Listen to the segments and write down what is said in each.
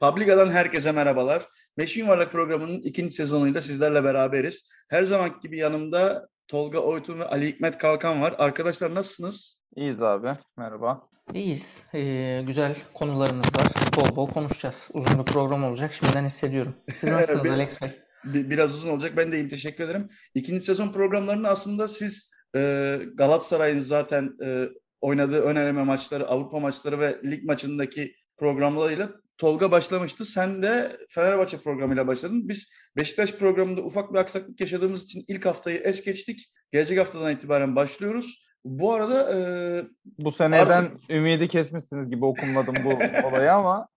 Publica'dan herkese merhabalar. Beşin Yuvarlak programının ikinci sezonuyla sizlerle beraberiz. Her zaman gibi yanımda Tolga Oytun ve Ali Hikmet Kalkan var. Arkadaşlar nasılsınız? İyiyiz abi. Merhaba. İyiyiz. Ee, güzel konularımız var. Bol bol konuşacağız. Uzun bir program olacak. Şimdiden hissediyorum. Siz nasılsınız Bir- Alex Bey? Bir- Biraz uzun olacak. Ben de iyiyim. Teşekkür ederim. İkinci sezon programlarını aslında siz e, Galatasaray'ın zaten e, oynadığı ön eleme maçları, Avrupa maçları ve lig maçındaki programlarıyla Tolga başlamıştı. Sen de Fenerbahçe programıyla başladın. Biz Beşiktaş programında ufak bir aksaklık yaşadığımız için ilk haftayı es geçtik. Gelecek haftadan itibaren başlıyoruz. Bu arada e, Bu seneden Artık- ümidi kesmişsiniz gibi okumladım bu olayı ama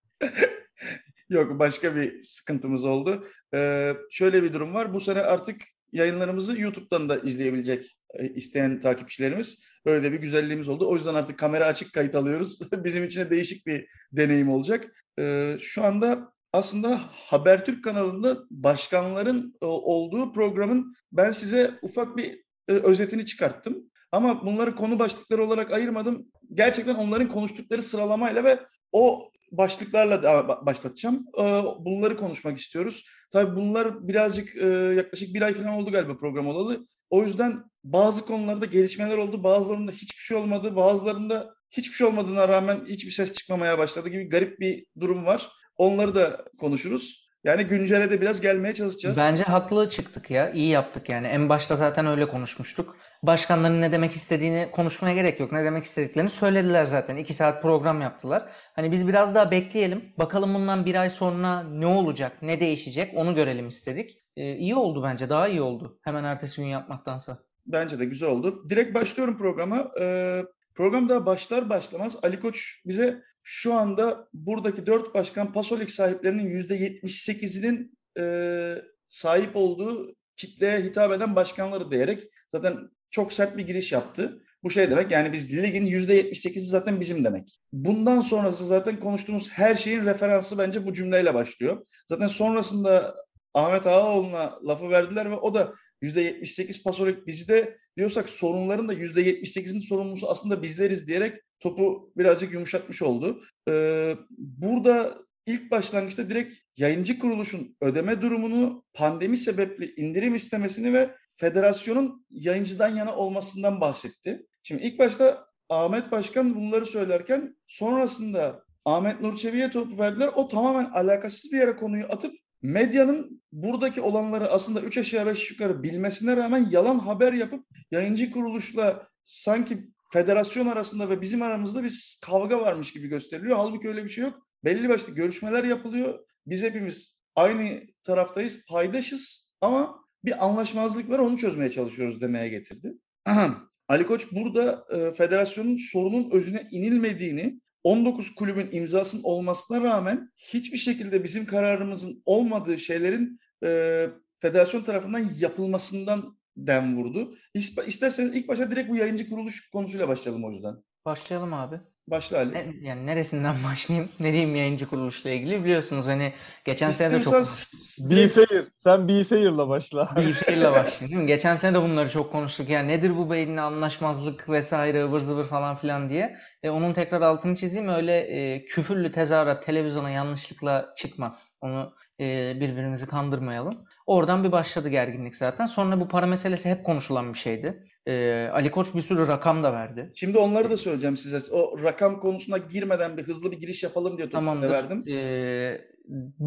Yok başka bir sıkıntımız oldu. Ee, şöyle bir durum var. Bu sene artık yayınlarımızı YouTube'dan da izleyebilecek e, isteyen takipçilerimiz. Böyle de bir güzelliğimiz oldu. O yüzden artık kamera açık kayıt alıyoruz. Bizim için de değişik bir deneyim olacak. Ee, şu anda aslında Habertürk kanalında başkanların e, olduğu programın ben size ufak bir e, özetini çıkarttım. Ama bunları konu başlıkları olarak ayırmadım. Gerçekten onların konuştukları sıralamayla ve o başlıklarla başlatacağım. Ee, Bunları konuşmak istiyoruz. Tabii bunlar birazcık e, yaklaşık bir ay falan oldu galiba program olalı. O yüzden bazı konularda gelişmeler oldu. Bazılarında hiçbir şey olmadı. Bazılarında hiçbir şey olmadığına rağmen hiçbir ses çıkmamaya başladı gibi garip bir durum var. Onları da konuşuruz. Yani güncele de biraz gelmeye çalışacağız. Bence haklı çıktık ya. İyi yaptık yani. En başta zaten öyle konuşmuştuk. Başkanların ne demek istediğini konuşmaya gerek yok. Ne demek istediklerini söylediler zaten. İki saat program yaptılar. Hani biz biraz daha bekleyelim. Bakalım bundan bir ay sonra ne olacak, ne değişecek onu görelim istedik. Ee, iyi oldu bence. Daha iyi oldu. Hemen ertesi gün yapmaktansa. Bence de güzel oldu. Direkt başlıyorum programa. Ee, program daha başlar başlamaz Ali Koç bize şu anda buradaki dört başkan Pasolik sahiplerinin %78'inin e, sahip olduğu kitleye hitap eden başkanları diyerek zaten çok sert bir giriş yaptı. Bu şey demek yani biz ligin %78'i zaten bizim demek. Bundan sonrası zaten konuştuğumuz her şeyin referansı bence bu cümleyle başlıyor. Zaten sonrasında Ahmet Ağaoğlu'na lafı verdiler ve o da %78 pasolik bizde diyorsak sorunların da %78'in sorumlusu aslında bizleriz diyerek topu birazcık yumuşatmış oldu. Ee, burada ilk başlangıçta direkt yayıncı kuruluşun ödeme durumunu, pandemi sebepli indirim istemesini ve federasyonun yayıncıdan yana olmasından bahsetti. Şimdi ilk başta Ahmet Başkan bunları söylerken sonrasında Ahmet Nur Çebi'ye topu verdiler. O tamamen alakasız bir yere konuyu atıp medyanın buradaki olanları aslında 3 aşağı 5 yukarı bilmesine rağmen yalan haber yapıp yayıncı kuruluşla sanki federasyon arasında ve bizim aramızda bir kavga varmış gibi gösteriliyor. Halbuki öyle bir şey yok. Belli başlı görüşmeler yapılıyor. Biz hepimiz aynı taraftayız, paydaşız ama bir anlaşmazlık var onu çözmeye çalışıyoruz demeye getirdi. Ali Koç burada e, federasyonun sorunun özüne inilmediğini 19 kulübün imzasının olmasına rağmen hiçbir şekilde bizim kararımızın olmadığı şeylerin e, federasyon tarafından yapılmasından dem vurdu. İs- İsterseniz ilk başta direkt bu yayıncı kuruluş konusuyla başlayalım o yüzden. Başlayalım abi. Başla Ali. Ne- yani neresinden başlayayım? Ne diyeyim yayıncı kuruluşla ilgili biliyorsunuz hani geçen sene de çok İstiyorsan s- Be direkt- fair. Sen be fair'la başla. Bilgiyle başlayayım değil mi? Geçen sene de bunları çok konuştuk. Yani nedir bu beynin anlaşmazlık vesaire ıvır zıvır falan filan diye. E, onun tekrar altını çizeyim. Öyle e, küfürlü tezahürat televizyona yanlışlıkla çıkmaz. Onu e, birbirimizi kandırmayalım. Oradan bir başladı gerginlik zaten. Sonra bu para meselesi hep konuşulan bir şeydi. E, Ali Koç bir sürü rakam da verdi. Şimdi onları da söyleyeceğim size. O rakam konusuna girmeden bir hızlı bir giriş yapalım diye Tamamdır. verdim. Ee,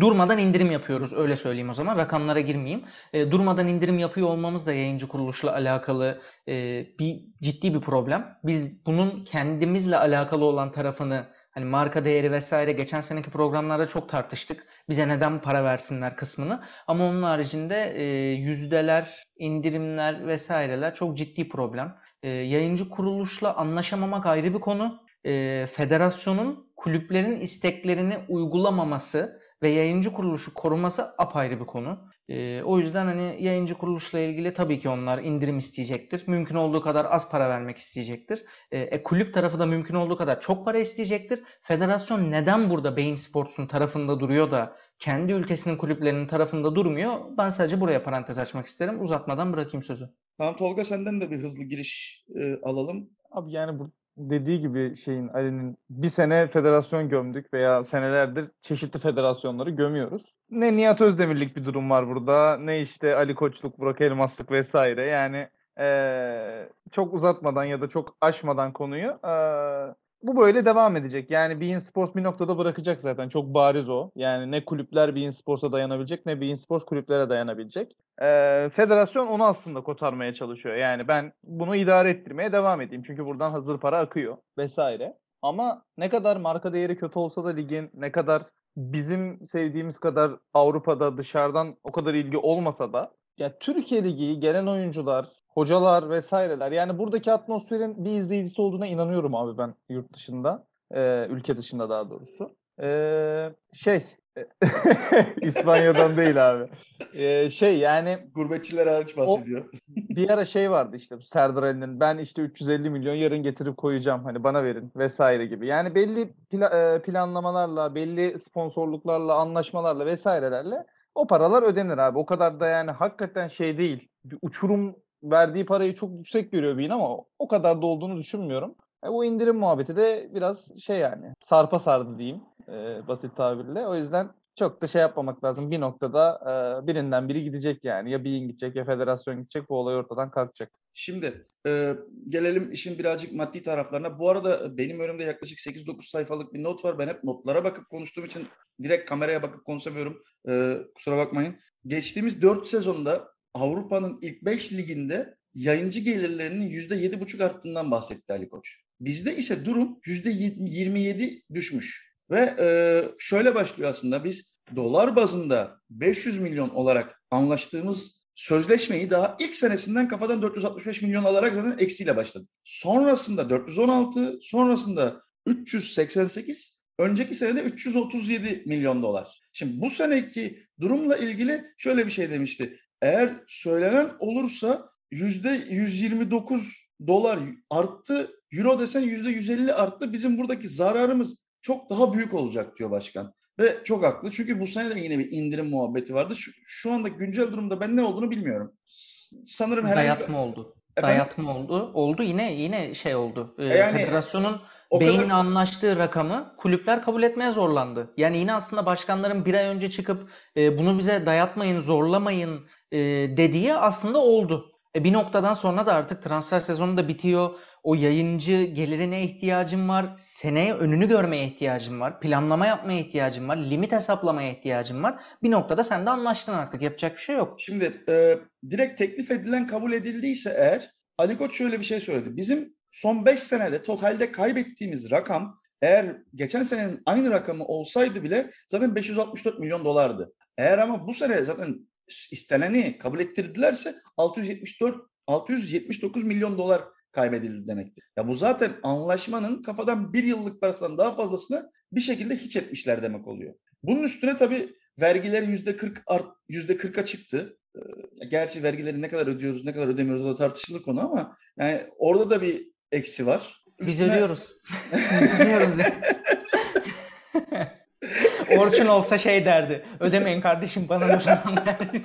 durmadan indirim yapıyoruz. Öyle söyleyeyim o zaman. Rakamlara girmeyeyim. Ee, durmadan indirim yapıyor olmamız da yayıncı kuruluşla alakalı e, bir ciddi bir problem. Biz bunun kendimizle alakalı olan tarafını hani marka değeri vesaire geçen seneki programlarda çok tartıştık. Bize neden para versinler kısmını. Ama onun haricinde e, yüzdeler, indirimler vesaireler çok ciddi problem. E, yayıncı kuruluşla anlaşamamak ayrı bir konu e, federasyonun kulüplerin isteklerini uygulamaması ve yayıncı kuruluşu koruması apayrı bir konu. E, o yüzden hani yayıncı kuruluşla ilgili tabii ki onlar indirim isteyecektir. Mümkün olduğu kadar az para vermek isteyecektir. E, e, kulüp tarafı da mümkün olduğu kadar çok para isteyecektir. Federasyon neden burada Bein Sports'un tarafında duruyor da kendi ülkesinin kulüplerinin tarafında durmuyor? Ben sadece buraya parantez açmak isterim. Uzatmadan bırakayım sözü. Tamam Tolga senden de bir hızlı giriş e, alalım. Abi yani bu dediği gibi şeyin Ali'nin bir sene federasyon gömdük veya senelerdir çeşitli federasyonları gömüyoruz. Ne Nihat Özdemirlik bir durum var burada ne işte Ali Koçluk, Burak Elmaslık vesaire yani ee, çok uzatmadan ya da çok aşmadan konuyu ee, bu böyle devam edecek. Yani Bein Sports bir noktada bırakacak zaten. Çok bariz o. Yani ne kulüpler Bein Sports'a dayanabilecek ne Bein Sports kulüplere dayanabilecek. Ee, federasyon onu aslında kotarmaya çalışıyor. Yani ben bunu idare ettirmeye devam edeyim. Çünkü buradan hazır para akıyor vesaire. Ama ne kadar marka değeri kötü olsa da ligin ne kadar bizim sevdiğimiz kadar Avrupa'da dışarıdan o kadar ilgi olmasa da ya Türkiye Ligi gelen oyuncular, hocalar vesaireler. Yani buradaki atmosferin bir izleyicisi olduğuna inanıyorum abi ben yurt dışında. E, ülke dışında daha doğrusu. E, şey İspanya'dan değil abi. E, şey yani Gurbetçiler hariç bahsediyor. Bir ara şey vardı işte Serdar Ali'nin ben işte 350 milyon yarın getirip koyacağım hani bana verin vesaire gibi. Yani belli pla- planlamalarla, belli sponsorluklarla, anlaşmalarla vesairelerle o paralar ödenir abi. O kadar da yani hakikaten şey değil. Bir uçurum verdiği parayı çok yüksek görüyor Bean ama o kadar da olduğunu düşünmüyorum. E, bu indirim muhabbeti de biraz şey yani sarpa sardı diyeyim e, basit tabirle. O yüzden çok da şey yapmamak lazım. Bir noktada e, birinden biri gidecek yani. Ya Bean gidecek ya federasyon gidecek. Bu olay ortadan kalkacak. Şimdi e, gelelim işin birazcık maddi taraflarına. Bu arada benim önümde yaklaşık 8-9 sayfalık bir not var. Ben hep notlara bakıp konuştuğum için direkt kameraya bakıp konuşamıyorum. E, kusura bakmayın. Geçtiğimiz 4 sezonda Avrupa'nın ilk 5 liginde yayıncı gelirlerinin %7,5 arttığından bahsetti Ali Koç. Bizde ise durum %27 düşmüş. Ve e, şöyle başlıyor aslında biz dolar bazında 500 milyon olarak anlaştığımız sözleşmeyi daha ilk senesinden kafadan 465 milyon alarak zaten eksiyle başladık. Sonrasında 416, sonrasında 388, önceki senede 337 milyon dolar. Şimdi bu seneki durumla ilgili şöyle bir şey demişti. Eğer söylenen olursa yüzde 129 dolar arttı. Euro desen yüzde 150 arttı. Bizim buradaki zararımız çok daha büyük olacak diyor başkan. Ve çok haklı. Çünkü bu sene de yine bir indirim muhabbeti vardı. Şu, şu anda güncel durumda ben ne olduğunu bilmiyorum. Sanırım herhangi Dayatma oldu. Efendim? Dayatma oldu. Oldu yine yine şey oldu. Ee, yani, federasyonun beyin kadar... anlaştığı rakamı kulüpler kabul etmeye zorlandı. Yani yine aslında başkanların bir ay önce çıkıp e, bunu bize dayatmayın, zorlamayın e, dediği aslında oldu. E, bir noktadan sonra da artık transfer sezonu da bitiyor. O yayıncı gelirine ihtiyacım var. Seneye önünü görmeye ihtiyacım var. Planlama yapmaya ihtiyacım var. Limit hesaplamaya ihtiyacım var. Bir noktada sen de anlaştın artık. Yapacak bir şey yok. Şimdi e, direkt teklif edilen kabul edildiyse eğer Ali Koç şöyle bir şey söyledi. Bizim son 5 senede totalde kaybettiğimiz rakam eğer geçen senenin aynı rakamı olsaydı bile zaten 564 milyon dolardı. Eğer ama bu sene zaten isteneni kabul ettirdilerse 674 679 milyon dolar kaybedildi demektir. Ya bu zaten anlaşmanın kafadan bir yıllık parasından daha fazlasını bir şekilde hiç etmişler demek oluyor. Bunun üstüne tabii vergiler yüzde 40 art, yüzde 40'a çıktı. Gerçi vergileri ne kadar ödüyoruz, ne kadar ödemiyoruz o da tartışılır konu ama yani orada da bir eksi var. Üstüne... Biz ödüyoruz. Biz ödüyoruz. Orçun olsa şey derdi. Ödemeyin kardeşim bana ne zaman derdi.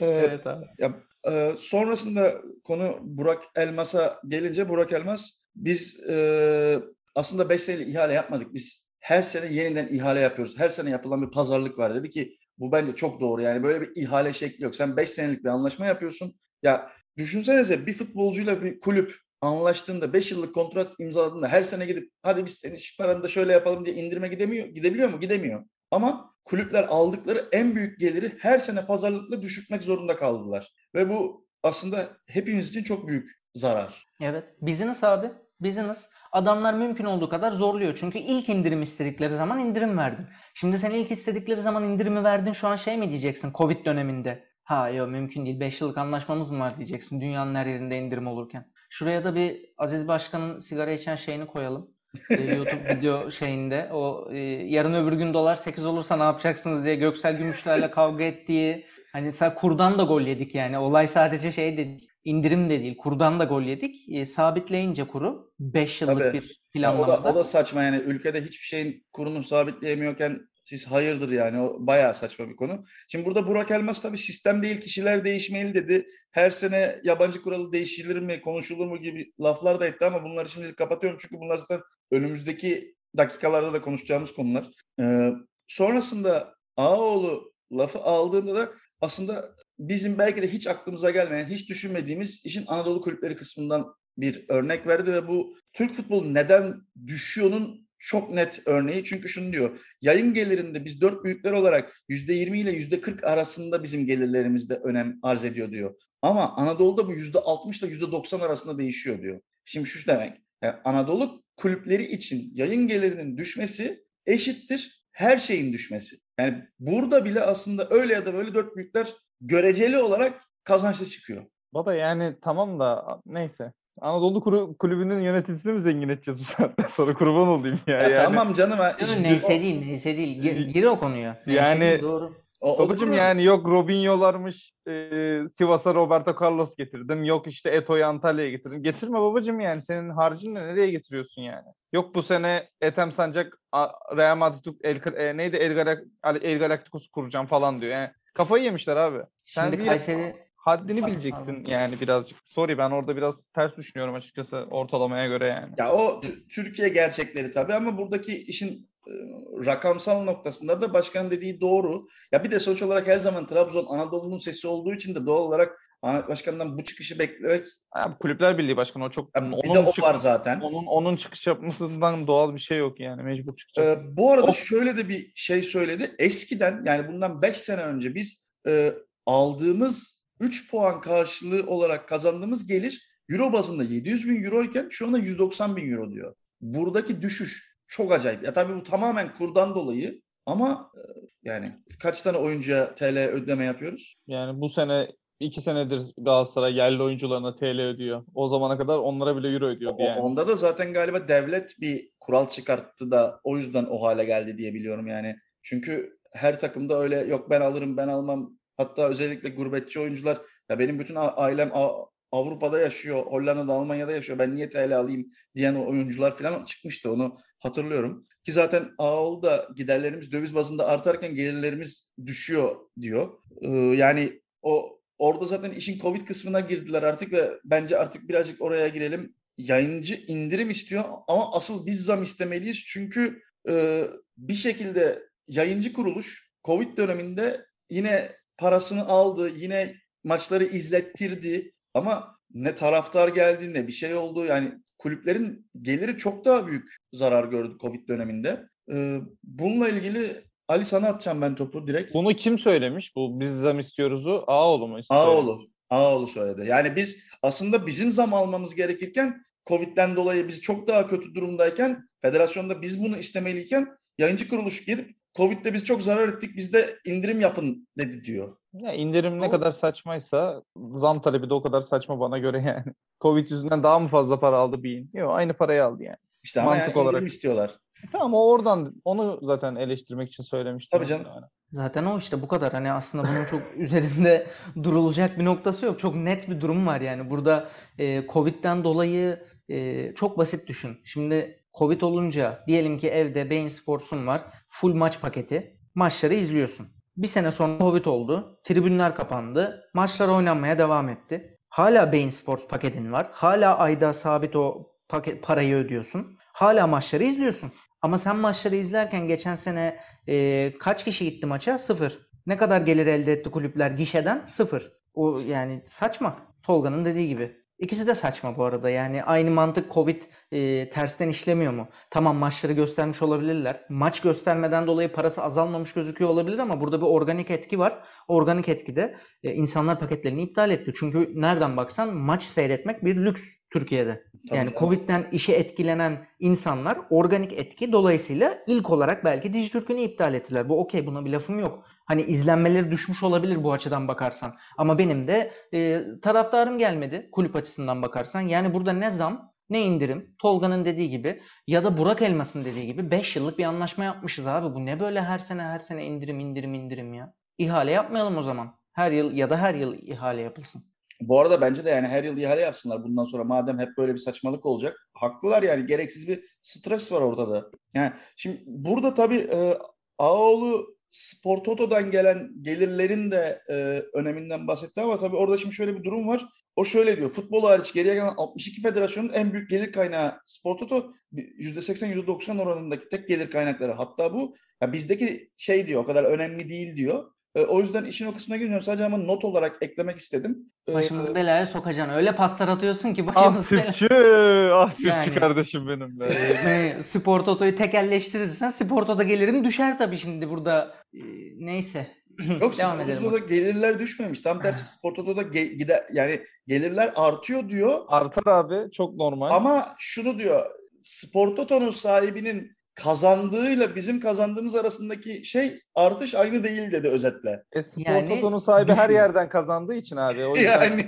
evet abi. Ya, e, sonrasında konu Burak Elmas'a gelince Burak Elmas biz e, aslında 5 senelik ihale yapmadık. Biz her sene yeniden ihale yapıyoruz. Her sene yapılan bir pazarlık var. Dedi ki bu bence çok doğru. Yani böyle bir ihale şekli yok. Sen 5 senelik bir anlaşma yapıyorsun. Ya düşünsenize bir futbolcuyla bir kulüp anlaştığında 5 yıllık kontrat imzaladığında her sene gidip hadi biz senin paranı da şöyle yapalım diye indirime gidemiyor. Gidebiliyor mu? Gidemiyor. Ama kulüpler aldıkları en büyük geliri her sene pazarlıkla düşürtmek zorunda kaldılar. Ve bu aslında hepimiz için çok büyük zarar. Evet. Business abi. Business. Adamlar mümkün olduğu kadar zorluyor. Çünkü ilk indirim istedikleri zaman indirim verdin. Şimdi sen ilk istedikleri zaman indirimi verdin şu an şey mi diyeceksin Covid döneminde? Ha yok mümkün değil 5 yıllık anlaşmamız mı var diyeceksin dünyanın her yerinde indirim olurken. Şuraya da bir Aziz Başkan'ın sigara içen şeyini koyalım. YouTube video şeyinde o e, yarın öbür gün dolar 8 olursa ne yapacaksınız diye Göksel Gümüşler'le kavga ettiği hani sen kurdan da gol yedik yani olay sadece şey de indirim de değil kurdan da gol yedik e, sabitleyince kuru 5 yıllık Tabii. bir planlamada. o, da, o da saçma yani ülkede hiçbir şeyin kurunu sabitleyemiyorken Siz hayırdır yani o bayağı saçma bir konu. Şimdi burada Burak Elmas tabii sistem değil kişiler değişmeli dedi. Her sene yabancı kuralı değişilir mi konuşulur mu gibi laflar da etti ama bunları şimdi kapatıyorum çünkü bunlar zaten önümüzdeki dakikalarda da konuşacağımız konular. Ee, sonrasında Ağoğlu lafı aldığında da aslında bizim belki de hiç aklımıza gelmeyen, hiç düşünmediğimiz işin Anadolu kulüpleri kısmından bir örnek verdi ve bu Türk futbolu neden düşüyor'nun çok net örneği. Çünkü şunu diyor. Yayın gelirinde biz dört büyükler olarak %20 ile %40 arasında bizim gelirlerimizde önem arz ediyor diyor. Ama Anadolu'da bu %60 ile %90 arasında değişiyor diyor. Şimdi şu demek. Yani Anadolu kulüpleri için yayın gelirinin düşmesi eşittir her şeyin düşmesi. Yani burada bile aslında öyle ya da böyle dört büyükler göreceli olarak kazançlı çıkıyor. Baba yani tamam da neyse. Anadolu Kuru- Kulübü'nün yöneticisini mi zengin edeceğiz bu saatten sonra kurban olayım ya. Ya yani, tamam canım. ha, şimdi Neyse değil, neyse değil. Gir, gir o konuya. Neyse Yani- değil, doğru. o- Babacım yani yok Robinho'larmış e, Sivas'a Roberto Carlos getirdim. Yok işte Eto'yu Antalya'ya getirdim. Getirme babacım yani. Senin harcını nereye getiriyorsun yani? Yok bu sene Ethem Sancak Real Madrid El, e, neydi El, Galac- El Galacticos kuracağım falan diyor. Yani kafayı yemişler abi. Sen Şimdi bir Kayseri haddini bileceksin yani birazcık. Sorry ben orada biraz ters düşünüyorum açıkçası ortalamaya göre yani. Ya o Tü- Türkiye gerçekleri tabii ama buradaki işin e, rakamsal noktasında da başkan dediği doğru. Ya bir de sonuç olarak her zaman Trabzon Anadolu'nun sesi olduğu için de doğal olarak Ahmet Başkan'dan bu çıkışı beklemek Ha, Kulüpler Birliği Başkanı o çok ya bir onun de o çık- var zaten. onun onun çıkış yapmasından doğal bir şey yok yani mecbur çıkacak. Ee, bu arada Of. şöyle de bir şey söyledi. Eskiden yani bundan 5 sene önce biz e, aldığımız 3 puan karşılığı olarak kazandığımız gelir euro bazında 700 bin euro iken şu anda 190 bin euro diyor. Buradaki düşüş çok acayip. Ya tabii bu tamamen kurdan dolayı ama e, yani kaç tane oyuncuya TL ödeme yapıyoruz? Yani bu sene iki senedir Galatasaray yerli oyuncularına TL ödüyor. O zamana kadar onlara bile euro ödüyordu yani. Onda da zaten galiba devlet bir kural çıkarttı da o yüzden o hale geldi diye biliyorum yani. Çünkü her takımda öyle yok ben alırım ben almam. Hatta özellikle gurbetçi oyuncular ya benim bütün ailem Avrupa'da yaşıyor, Hollanda'da, Almanya'da yaşıyor. Ben niye TL alayım diyen oyuncular falan çıkmıştı onu hatırlıyorum. Ki zaten AOL'da giderlerimiz döviz bazında artarken gelirlerimiz düşüyor diyor. Ee, yani o orada zaten işin Covid kısmına girdiler artık ve bence artık birazcık oraya girelim. Yayıncı indirim istiyor ama asıl biz zam istemeliyiz. Çünkü e, bir şekilde yayıncı kuruluş Covid döneminde yine parasını aldı, yine maçları izlettirdi ama ne taraftar geldi ne bir şey oldu. Yani kulüplerin geliri çok daha büyük zarar gördü Covid döneminde. Ee, bununla ilgili Ali sana atacağım ben topu direkt. Bunu kim söylemiş? Bu biz zam istiyoruzu Ağoğlu mu? Ağoğlu. Ağoğlu söyledi. Yani biz aslında bizim zam almamız gerekirken Covid'den dolayı biz çok daha kötü durumdayken federasyonda biz bunu istemeliyken yayıncı kuruluş gelip Covid'de biz çok zarar ettik biz de indirim yapın dedi diyor. Ya indirim ne Doğru. kadar saçmaysa zam talebi de o kadar saçma bana göre yani. Covid yüzünden daha mı fazla para aldı Bein? Yok aynı parayı aldı yani. İşte ama Mantık yani indirim olarak. istiyorlar. Tamam o oradan onu zaten eleştirmek için söylemiştim. Tabii canım. Yani. Zaten o işte bu kadar. Hani aslında bunun çok üzerinde durulacak bir noktası yok. Çok net bir durum var yani. Burada e, Covid'den dolayı e, çok basit düşün. Şimdi Covid olunca diyelim ki evde Bein Sports'un var. Full maç paketi. Maçları izliyorsun. Bir sene sonra Covid oldu. Tribünler kapandı. Maçlar oynanmaya devam etti. Hala Bein Sports paketin var. Hala ayda sabit o paket, parayı ödüyorsun. Hala maçları izliyorsun. Ama sen maçları izlerken geçen sene e, kaç kişi gitti maça? Sıfır. Ne kadar gelir elde etti kulüpler gişeden? Sıfır. O yani saçma. Tolga'nın dediği gibi. İkisi de saçma bu arada. Yani aynı mantık Covid e, tersten işlemiyor mu? Tamam maçları göstermiş olabilirler. Maç göstermeden dolayı parası azalmamış gözüküyor olabilir ama burada bir organik etki var. Organik etkide e, insanlar paketlerini iptal etti. Çünkü nereden baksan maç seyretmek bir lüks Türkiye'de. Tabii yani. Covid'den işe etkilenen insanlar organik etki dolayısıyla ilk olarak belki Dijitürk'ünü iptal ettiler. Bu okey buna bir lafım yok. Hani izlenmeleri düşmüş olabilir bu açıdan bakarsan. Ama benim de e, taraftarım gelmedi kulüp açısından bakarsan. Yani burada ne zam ne indirim. Tolga'nın dediği gibi ya da Burak Elmas'ın dediği gibi 5 yıllık bir anlaşma yapmışız abi. Bu ne böyle her sene her sene indirim indirim indirim ya. İhale yapmayalım o zaman. Her yıl ya da her yıl ihale yapılsın. Bu arada bence de yani her yıl ihale yapsınlar bundan sonra madem hep böyle bir saçmalık olacak. Haklılar yani gereksiz bir stres var ortada. Yani şimdi burada tabii e, Ağoğlu Spor Toto'dan gelen gelirlerin de e, öneminden bahsetti ama tabii orada şimdi şöyle bir durum var. O şöyle diyor. Futbol hariç geriye gelen 62 federasyonun en büyük gelir kaynağı Spor Toto %80 %90 oranındaki tek gelir kaynakları. Hatta bu ya bizdeki şey diyor o kadar önemli değil diyor. E, o yüzden işin o kısmına girmiyorum. Sadece ama not olarak eklemek istedim. E, Başımızı belaya sokacaksın. Öyle paslar atıyorsun ki Ah başımızı belaya. Türkçü, ah Türkçü Yani. kardeşim benim be. Yani Spor Toto'yu tekelleştirirsen Spor Toto gelirin düşer tabii şimdi burada. Ee, neyse. Yok Devam Spor edelim. Toto'da gelirler düşmemiş. Tam tersi Spor Toto'da ge- gider yani gelirler artıyor diyor. Artar abi çok normal. Ama şunu diyor. Spor Toto'nun sahibinin kazandığıyla bizim kazandığımız arasındaki şey artış aynı değil dedi özetle. E, Spor Yani Toto'nun sahibi her düşmüyor. yerden kazandığı için abi. O yüzden Yani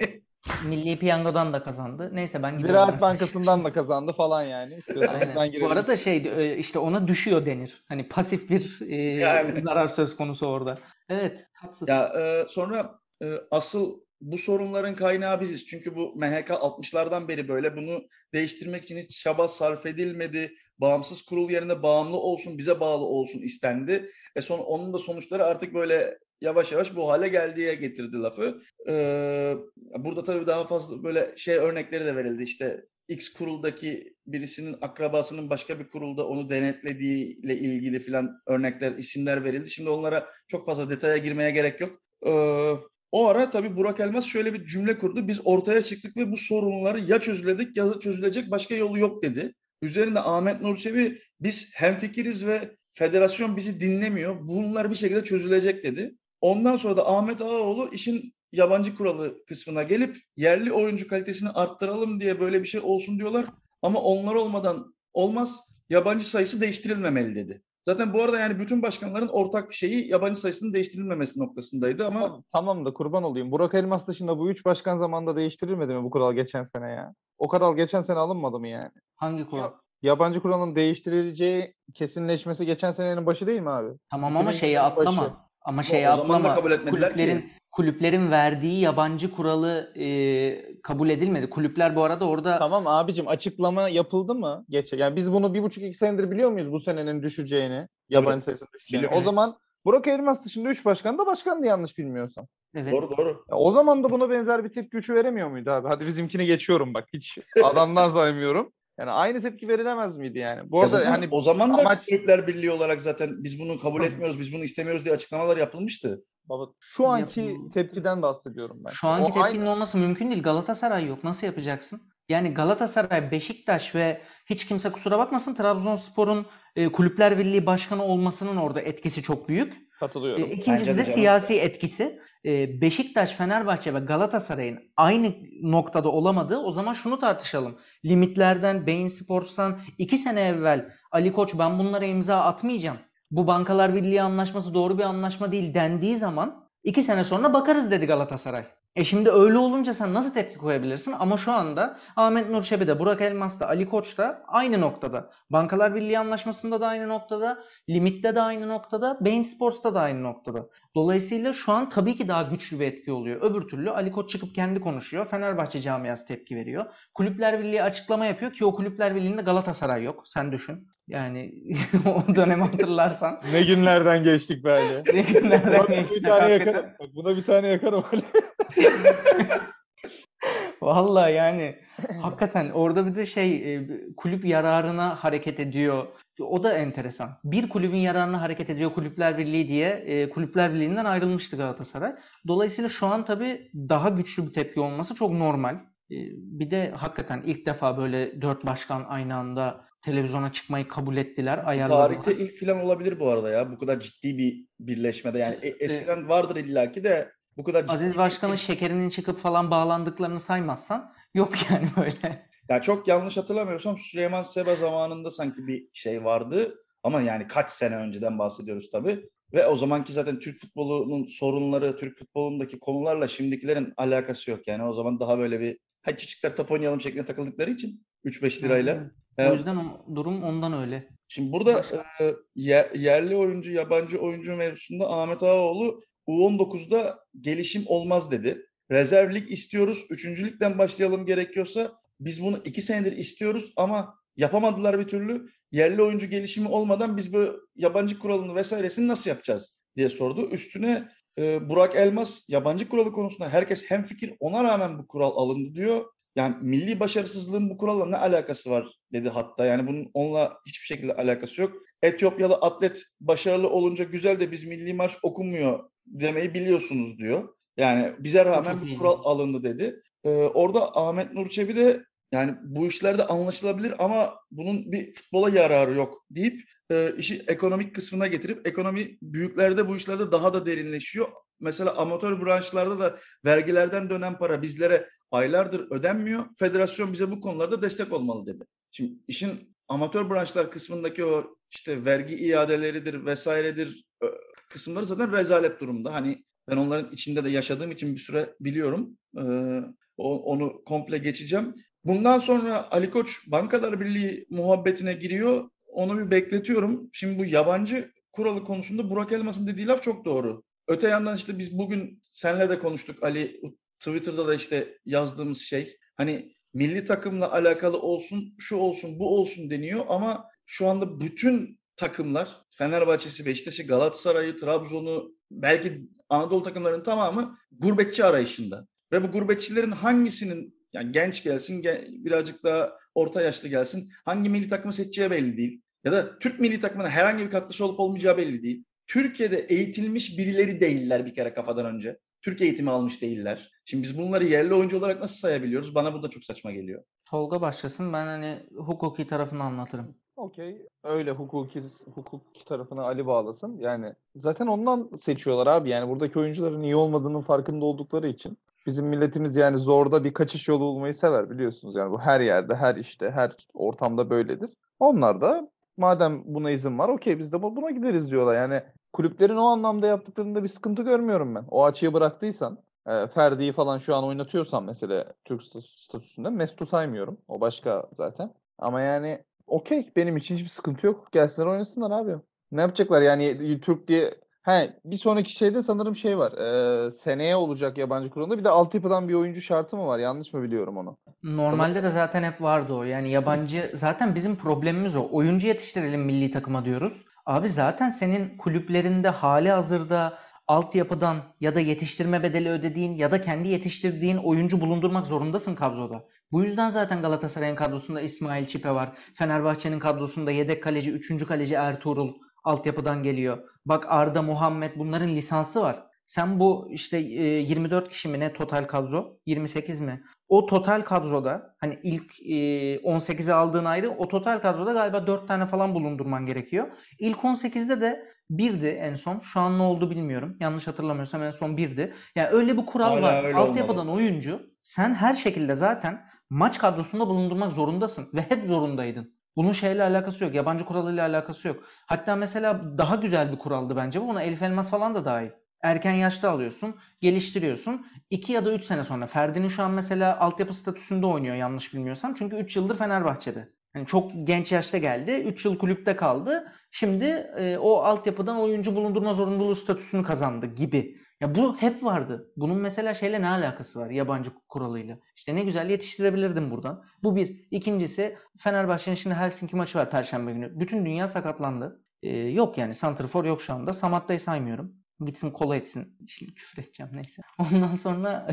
Milli Piyango'dan da kazandı. Neyse ben gidiyorum. Ziraat Bankası'ndan da kazandı falan yani. Aynen. Bu arada şey e, işte ona düşüyor denir. Hani pasif bir e, Yani. zarar söz konusu orada. Evet, tatsız. ya e, sonra e, asıl bu sorunların kaynağı biziz. Çünkü bu MHK 60'lardan beri böyle bunu değiştirmek için hiç çaba sarf edilmedi. Bağımsız kurul yerine bağımlı olsun, bize bağlı olsun istendi. E son onun da sonuçları artık böyle yavaş yavaş bu hale geldiğe getirdi lafı. Ee, burada tabii daha fazla böyle şey örnekleri de verildi. İşte X kuruldaki birisinin akrabasının başka bir kurulda onu denetlediğiyle ilgili filan örnekler, isimler verildi. Şimdi onlara çok fazla detaya girmeye gerek yok. Ee, o ara tabii Burak Elmas şöyle bir cümle kurdu. Biz ortaya çıktık ve bu sorunları ya çözüledik ya da çözülecek başka yolu yok dedi. Üzerinde Ahmet Nur Çebi biz hemfikiriz ve federasyon bizi dinlemiyor. Bunlar bir şekilde çözülecek dedi. Ondan sonra da Ahmet Ağaoğlu işin yabancı kuralı kısmına gelip yerli oyuncu kalitesini arttıralım diye böyle bir şey olsun diyorlar. Ama onlar olmadan olmaz. Yabancı sayısı değiştirilmemeli dedi. Zaten bu arada yani bütün başkanların ortak şeyi yabancı sayısının değiştirilmemesi noktasındaydı ama Tamam, tamam da kurban olayım. Burak Elmas dışında bu üç başkan zamanında değiştirilmedi mi bu kural geçen sene ya? O kural geçen sene alınmadı mı yani? Hangi kural? Yabancı kuralın değiştirileceği kesinleşmesi geçen senenin başı değil mi abi? Tamam ama 2020'nin şeyi başı. Ama şeyi o zaman da kabul etmediler kulüplerin ki. kulüplerin verdiği yabancı kuralı e, kabul edilmedi. Kulüpler bu arada orada Tamam abicim açıklama yapıldı mı? Geçe. Yani biz bunu bir buçuk iki senedir biliyor muyuz bu senenin düşeceğini? Yabancı sayısının düşeceğini. Biliyoruz. O zaman Burak Elmas dışında üç başkan da başkandı yanlış bilmiyorsam. evet. doğru doğru. Ya o zaman da buna benzer bir tepki gücü veremiyor muydu abi? Hadi bizimkini geçiyorum bak. Hiç adamdan saymıyorum. Yani aynı tepki verilemez miydi yani? Bu Ya arada zaten hani o zaman da amaç- Kulüpler Birliği olarak zaten biz bunu kabul etmiyoruz, biz bunu istemiyoruz diye açıklamalar yapılmıştı. baba, şu anki Yapım- tepkiden bahsediyorum ben. Şu anki O tepkinin aynı- olması mümkün değil. Galatasaray yok. Nasıl yapacaksın? Yani Galatasaray, Beşiktaş ve hiç kimse kusura bakmasın Trabzonspor'un e, Kulüpler Birliği Başkanı olmasının orada etkisi çok büyük. E, katılıyorum. ikincisi Bence de de siyasi etkisi. E, Beşiktaş, Fenerbahçe ve Galatasaray'ın aynı noktada olamadığı o zaman şunu tartışalım. Limitlerden, Bein Sports'tan iki sene evvel Ali Koç ben bunlara imza atmayacağım. Bu Bankalar Birliği anlaşması doğru bir anlaşma değil dendiği zaman iki sene sonra bakarız dedi Galatasaray. E şimdi öyle olunca sen nasıl tepki koyabilirsin? Ama şu anda Ahmet Nur Çebi de, Burak Elmas da, Ali Koç da aynı noktada. Bankalar Birliği anlaşmasında da aynı noktada. Limit'te de aynı noktada. Bein Sports'ta da aynı noktada. Dolayısıyla şu an tabii ki daha güçlü bir etki oluyor. Öbür türlü Ali Koç çıkıp kendi konuşuyor. Fenerbahçe camiası tepki veriyor. Kulüpler Birliği açıklama yapıyor ki o Kulüpler Birliği'nde Galatasaray yok. Sen düşün. Yani o dönemi hatırlarsan. Ne günlerden geçtik böyle. Ne günlerden buna bir geçtik tane yakarım. Bak, buna bir tane yakarım. Vallahi yani hakikaten orada bir de şey e, kulüp yararına hareket ediyor. O da enteresan. Bir kulübün yararına hareket ediyor Kulüpler Birliği diye e, Kulüpler Birliği'nden ayrılmıştı Galatasaray. Dolayısıyla şu an tabii daha güçlü bir tepki olması çok normal. E, Bir de hakikaten ilk defa böyle dört başkan aynı anda televizyona çıkmayı kabul ettiler, ayarladılar. Tarihte ilk filan olabilir bu arada ya. Bu kadar ciddi bir birleşmede yani. E- eskiden vardır illaki de bu kadar ciddi Aziz bir- Başkan'ın şekerinin çıkıp falan bağlandıklarını saymazsan yok yani böyle. Ya çok yanlış hatırlamıyorsam Süleyman Seba zamanında sanki bir şey vardı. Ama yani kaç sene önceden bahsediyoruz tabii. Ve o zamanki zaten Türk futbolunun sorunları, Türk futbolundaki konularla şimdikilerin alakası yok. Yani o zaman daha böyle bir hadi çocuklar top oynayalım şeklinde takıldıkları için 3-5 lirayla. O Ee, yüzden o- durum ondan öyle. Şimdi burada e, yer- yerli oyuncu, yabancı oyuncu mevzusunda Ahmet Ağaoğlu U19'da gelişim olmaz dedi. Rezerv lig istiyoruz. Üçüncü ligden başlayalım gerekiyorsa biz bunu iki senedir istiyoruz ama Yapamadılar bir türlü. Yerli oyuncu gelişimi olmadan biz bu yabancı kuralını vesairesini nasıl yapacağız diye sordu. Üstüne e, Burak Elmas yabancı kuralı konusunda herkes hemfikir ona rağmen bu kural alındı diyor. Yani milli başarısızlığın bu kuralla ne alakası var dedi hatta. Yani bunun onunla hiçbir şekilde alakası yok. Etiyopyalı atlet başarılı olunca güzel de biz milli marş okunmuyor demeyi biliyorsunuz diyor. Yani bize rağmen bu kural alındı dedi. Ee, orada Ahmet Nur Çebi de yani bu işlerde anlaşılabilir ama bunun bir futbola yararı yok deyip e, işi ekonomik kısmına getirip ekonomi büyüklerde bu işlerde daha da derinleşiyor. Mesela amatör branşlarda da vergilerden dönen para bizlere aylardır ödenmiyor. Federasyon bize bu konularda destek olmalı dedi. Şimdi işin amatör branşlar kısmındaki o işte vergi iadeleridir vesairedir kısımları zaten rezalet durumda. Hani ben onların içinde de yaşadığım için bir süre biliyorum. Ee, onu komple geçeceğim. Bundan sonra Ali Koç Bankalar Birliği muhabbetine giriyor. Onu bir bekletiyorum. Şimdi bu yabancı kuralı konusunda Burak Elmas'ın dediği laf çok doğru. Öte yandan işte biz bugün senle de konuştuk Ali Twitter'da da işte yazdığımız şey hani milli takımla alakalı olsun şu olsun bu olsun deniyor ama şu anda bütün takımlar Fenerbahçe'si, Beşiktaş'ı, Galatasaray'ı, Trabzon'u belki Anadolu takımlarının tamamı gurbetçi arayışında. Ve bu gurbetçilerin hangisinin yani genç gelsin, birazcık daha orta yaşlı gelsin, hangi milli takımı seçeceği belli değil. Ya da Türk milli takımına herhangi bir katkısı olup olmayacağı belli değil. Türkiye'de eğitilmiş birileri değiller bir kere kafadan önce. Türk eğitimi almış değiller. Şimdi biz bunları yerli oyuncu olarak nasıl sayabiliyoruz? Bana bu da çok saçma geliyor. Tolga başlasın. Ben hani hukuki tarafını anlatırım. Okey. Öyle hukuki hukuki tarafına Ali bağlasın. Yani zaten ondan seçiyorlar abi. Yani buradaki oyuncuların iyi olmadığının farkında oldukları için. Bizim milletimiz yani zorda bir kaçış yolu bulmayı sever biliyorsunuz. Yani bu her yerde, her işte, her ortamda böyledir. Onlar da madem buna izin var okey biz de buna gideriz diyorlar. Yani kulüplerin o anlamda yaptıklarında bir sıkıntı görmüyorum ben. O açıyı bıraktıysan e, Ferdi'yi falan şu an oynatıyorsan mesela Türk statüsünde Mesut'u saymıyorum. O başka zaten. Ama yani okey benim için hiçbir sıkıntı yok. Gelsinler oynasınlar abi. Ne yapacaklar yani Türk diye He, bir sonraki şeyde sanırım şey var. E, seneye olacak yabancı kurulunda. Bir de altyapıdan bir oyuncu şartı mı var? Yanlış mı biliyorum onu? Normalde de zaten hep vardı o. Yani yabancı zaten bizim problemimiz o. Oyuncu yetiştirelim milli takıma diyoruz. Abi zaten senin kulüplerinde hali hazırda altyapıdan ya da yetiştirme bedeli ödediğin ya da kendi yetiştirdiğin oyuncu bulundurmak zorundasın kadroda. Bu yüzden zaten Galatasaray'ın kadrosunda İsmail Çipe var. Fenerbahçe'nin kadrosunda yedek kaleci, üçüncü kaleci Ertuğrul altyapıdan geliyor. Bak Arda, Muhammed bunların lisansı var. Sen bu işte 24 kişi mi ne total kadro? 28 mi? O total kadroda hani ilk 18'e aldığın ayrı o total kadroda galiba 4 tane falan bulundurman gerekiyor. İlk 18'de de birdi en son. Şu an ne oldu bilmiyorum. Yanlış hatırlamıyorsam en son birdi. Yani öyle bir kural Hala var. Altyapıdan oyuncu sen her şekilde zaten maç kadrosunda bulundurmak zorundasın ve hep zorundaydın. Bunun şeyle alakası yok. Yabancı kuralıyla alakası yok. Hatta mesela daha güzel bir kuraldı bence bu. Buna Elif Elmas falan da dahil. Erken yaşta alıyorsun, geliştiriyorsun. 2 ya da 3 sene sonra. Ferdi'nin şu an mesela altyapı statüsünde oynuyor yanlış bilmiyorsam. Çünkü 3 yıldır Fenerbahçe'de. Yani çok genç yaşta geldi. 3 yıl kulüpte kaldı. Şimdi e, o altyapıdan oyuncu bulundurma zorunluluğu statüsünü kazandı gibi. Ya bu hep vardı. Bunun mesela şeyle ne alakası var yabancı kuralıyla? İşte ne güzel yetiştirebilirdim buradan. Bu bir. İkincisi Fenerbahçe'nin şimdi Helsinki maçı var Perşembe günü. Bütün dünya sakatlandı. Ee, yok yani Santrfor yok şu anda. Samatta'yı saymıyorum. Gitsin kola etsin. Şimdi küfür edeceğim neyse. Ondan sonra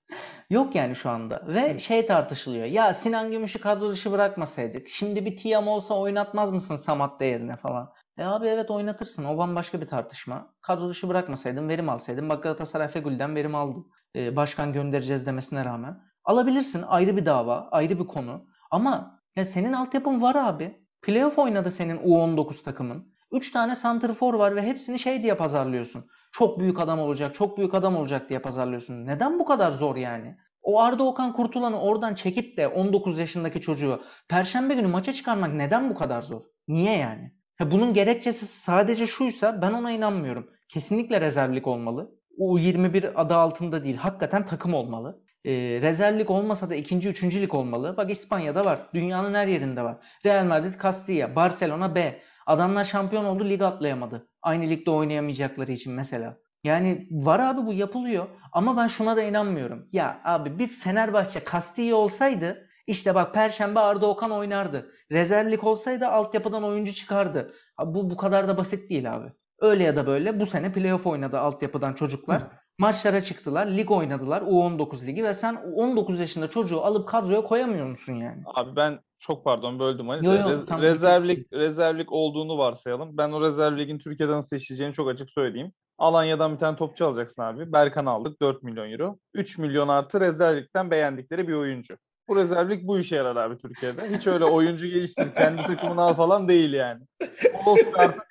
yok yani şu anda. Ve şey tartışılıyor. Ya Sinan Gümüş'ü kadro dışı bırakmasaydık. Şimdi bir Tiam olsa oynatmaz mısın Samatta yerine falan. E abi evet oynatırsın. O bambaşka bir tartışma. Kadro dışı bırakmasaydın, verim alsaydın. Bak Galatasaray Fegül'den verim aldı. Ee, başkan göndereceğiz demesine rağmen. Alabilirsin. Ayrı bir dava, ayrı bir konu. Ama ya senin altyapın var abi. Playoff oynadı senin U19 takımın. 3 tane santrfor var ve hepsini şey diye pazarlıyorsun. Çok büyük adam olacak, çok büyük adam olacak diye pazarlıyorsun. Neden bu kadar zor yani? O Arda Okan Kurtulan'ı oradan çekip de 19 yaşındaki çocuğu Perşembe günü maça çıkarmak neden bu kadar zor? Niye yani? Bunun gerekçesi sadece şuysa ben ona inanmıyorum. Kesinlikle rezervlik olmalı. U21 adı altında değil. Hakikaten takım olmalı. E, rezervlik olmasa da ikinci, üçüncülük olmalı. Bak İspanya'da var. Dünyanın her yerinde var. Real Madrid, Castilla, Barcelona B. Adamlar şampiyon oldu, lig atlayamadı. Aynı ligde oynayamayacakları için mesela. Yani var abi bu yapılıyor. Ama ben şuna da inanmıyorum. Ya abi bir Fenerbahçe Castilla olsaydı İşte bak Perşembe Arda Okan oynardı. Rezervlik olsaydı altyapıdan oyuncu çıkardı. Bu bu kadar da basit değil abi. Öyle ya da böyle bu sene playoff oynadı altyapıdan çocuklar. Maçlara çıktılar, lig oynadılar U19 ligi ve sen 19 yaşında çocuğu alıp kadroya koyamıyor musun yani? Abi ben çok pardon böldüm hani. Yo, yo, Rez- tam- rezervlik rezervlik olduğunu varsayalım. Ben o rezerv ligin Türkiye'de nasıl işleyeceğini çok açık söyleyeyim. Alanya'dan bir tane topçu alacaksın abi. Berkan aldık 4 milyon euro. 3 milyon artı rezervlikten beğendikleri bir oyuncu. Bu rezervlik bu işe yarar abi Türkiye'de. Hiç öyle oyuncu geliştir, kendi takımını al falan değil yani.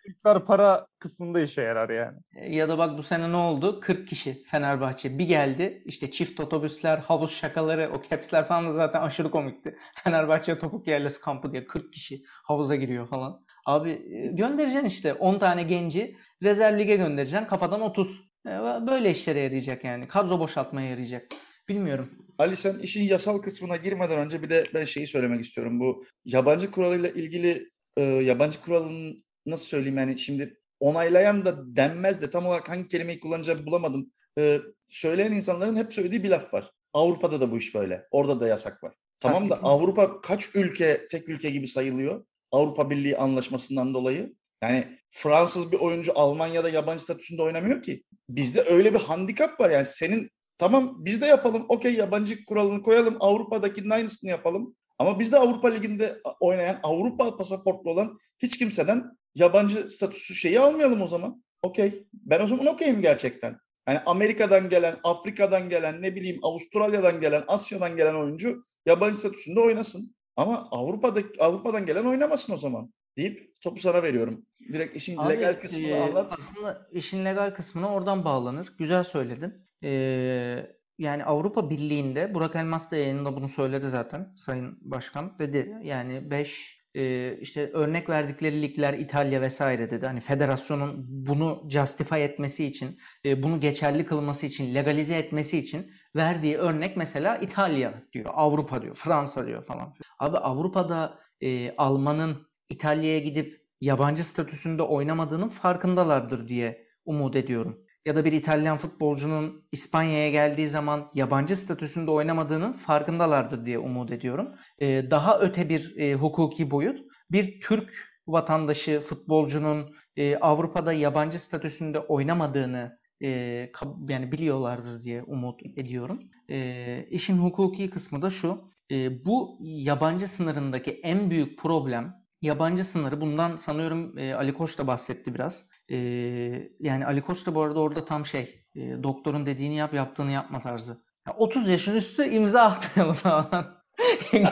Türkler para kısmında işe yarar yani. E, Ya da bak bu sene ne oldu? 40 kişi Fenerbahçe bir geldi. İşte çift otobüsler, havuz şakaları, o capsler falan da zaten aşırı komikti. Fenerbahçe topuk yerlisi kampı diye 40 kişi havuza giriyor falan. Abi e, göndereceksin işte 10 tane genci rezerv lige göndereceksin kafadan 30. E, Böyle işlere yarayacak yani. Kadro boşaltmaya yarayacak. Bilmiyorum. Ali sen işin yasal kısmına girmeden önce bir de ben şeyi söylemek istiyorum. Bu yabancı kuralıyla ilgili e, yabancı kuralının nasıl söyleyeyim yani şimdi onaylayan da denmez de tam olarak hangi kelimeyi kullanacağımı bulamadım. E, söyleyen insanların hep söylediği bir laf var. Avrupa'da da bu iş böyle. Orada da yasak var. Tamam da? Avrupa kaç ülke tek ülke gibi sayılıyor? Avrupa Birliği anlaşmasından dolayı. Yani Fransız bir oyuncu Almanya'da yabancı statüsünde oynamıyor ki. Bizde öyle bir handikap var yani senin tamam biz de yapalım okey yabancı kuralını koyalım Avrupa'dakinin aynısını yapalım. Ama biz de Avrupa Ligi'nde oynayan Avrupa pasaportlu olan hiç kimseden yabancı statüsü şeyi almayalım o zaman. Okey. Ben o zaman okeyim gerçekten. Yani Amerika'dan gelen, Afrika'dan gelen, ne bileyim Avustralya'dan gelen, Asya'dan gelen oyuncu yabancı statüsünde oynasın. Ama Avrupa'da Avrupa'dan gelen oynamasın o zaman deyip topu sana veriyorum. Direkt işin Abi, legal kısmını e, anlat. Aslında işin legal kısmına oradan bağlanır. Güzel söyledin. E, yani Avrupa Birliği'nde Burak Elmas da yayınında bunu söyledi zaten Sayın Başkan. Dedi yani 5 işte örnek verdikleri ligler İtalya vesaire dedi. Hani federasyonun bunu justify etmesi için, e, bunu geçerli kılması için, legalize etmesi için verdiği örnek mesela İtalya diyor, Avrupa diyor, Fransa diyor falan. Abi Avrupa'da e, Alman'ın İtalya'ya gidip yabancı statüsünde oynamadığının farkındalardır diye umut ediyorum. Ya da bir İtalyan futbolcunun İspanya'ya geldiği zaman yabancı statüsünde oynamadığının farkındalardır diye umut ediyorum. Ee, daha öte bir e, hukuki boyut, bir Türk vatandaşı futbolcunun e, Avrupa'da yabancı statüsünde oynamadığını e, yani biliyorlardır diye umut ediyorum. E, işin hukuki kısmı da şu, e, bu yabancı sınırındaki en büyük problem yabancı sınırı bundan sanıyorum e, Ali Koç da bahsetti biraz. E, yani Ali Koç da bu arada orada tam şey e, doktorun dediğini yap yaptığını yapma tarzı. Ya 30 yaşın üstü imza atmayalım falan.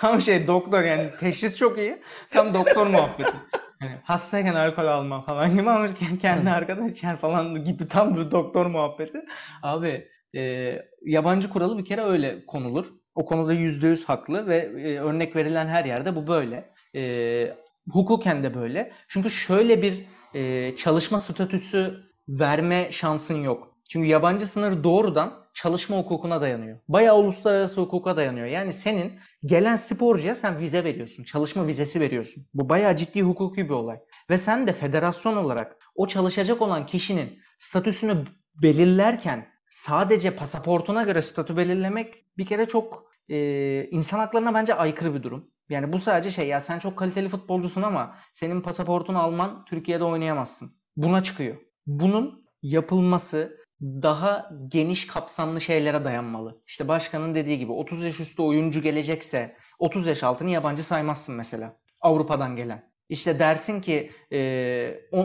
tam şey doktor yani teşhis çok iyi. Tam doktor muhabbeti. Yani hastayken alkol alma falan gibi ama kendi arkada içer falan gibi tam bir doktor muhabbeti. Abi e, yabancı kuralı bir kere öyle konulur. O konuda yüzde yüz haklı ve e, örnek verilen her yerde bu böyle. E, hukuken de böyle. Çünkü şöyle bir e, çalışma statüsü verme şansın yok. Çünkü yabancı sınır doğrudan çalışma hukukuna dayanıyor. Bayağı uluslararası hukuka dayanıyor. Yani senin gelen sporcuya sen vize veriyorsun. Çalışma vizesi veriyorsun. Bu bayağı ciddi hukuki bir olay. Ve sen de federasyon olarak o çalışacak olan kişinin statüsünü belirlerken sadece pasaportuna göre statü belirlemek bir kere çok e, insan haklarına bence aykırı bir durum. Yani bu sadece şey ya sen çok kaliteli futbolcusun ama senin pasaportunu alman Türkiye'de oynayamazsın. Buna çıkıyor. Bunun yapılması daha geniş kapsamlı şeylere dayanmalı. İşte başkanın dediği gibi 30 yaş üstü oyuncu gelecekse 30 yaş altını yabancı saymazsın mesela. Avrupa'dan gelen. İşte dersin ki e,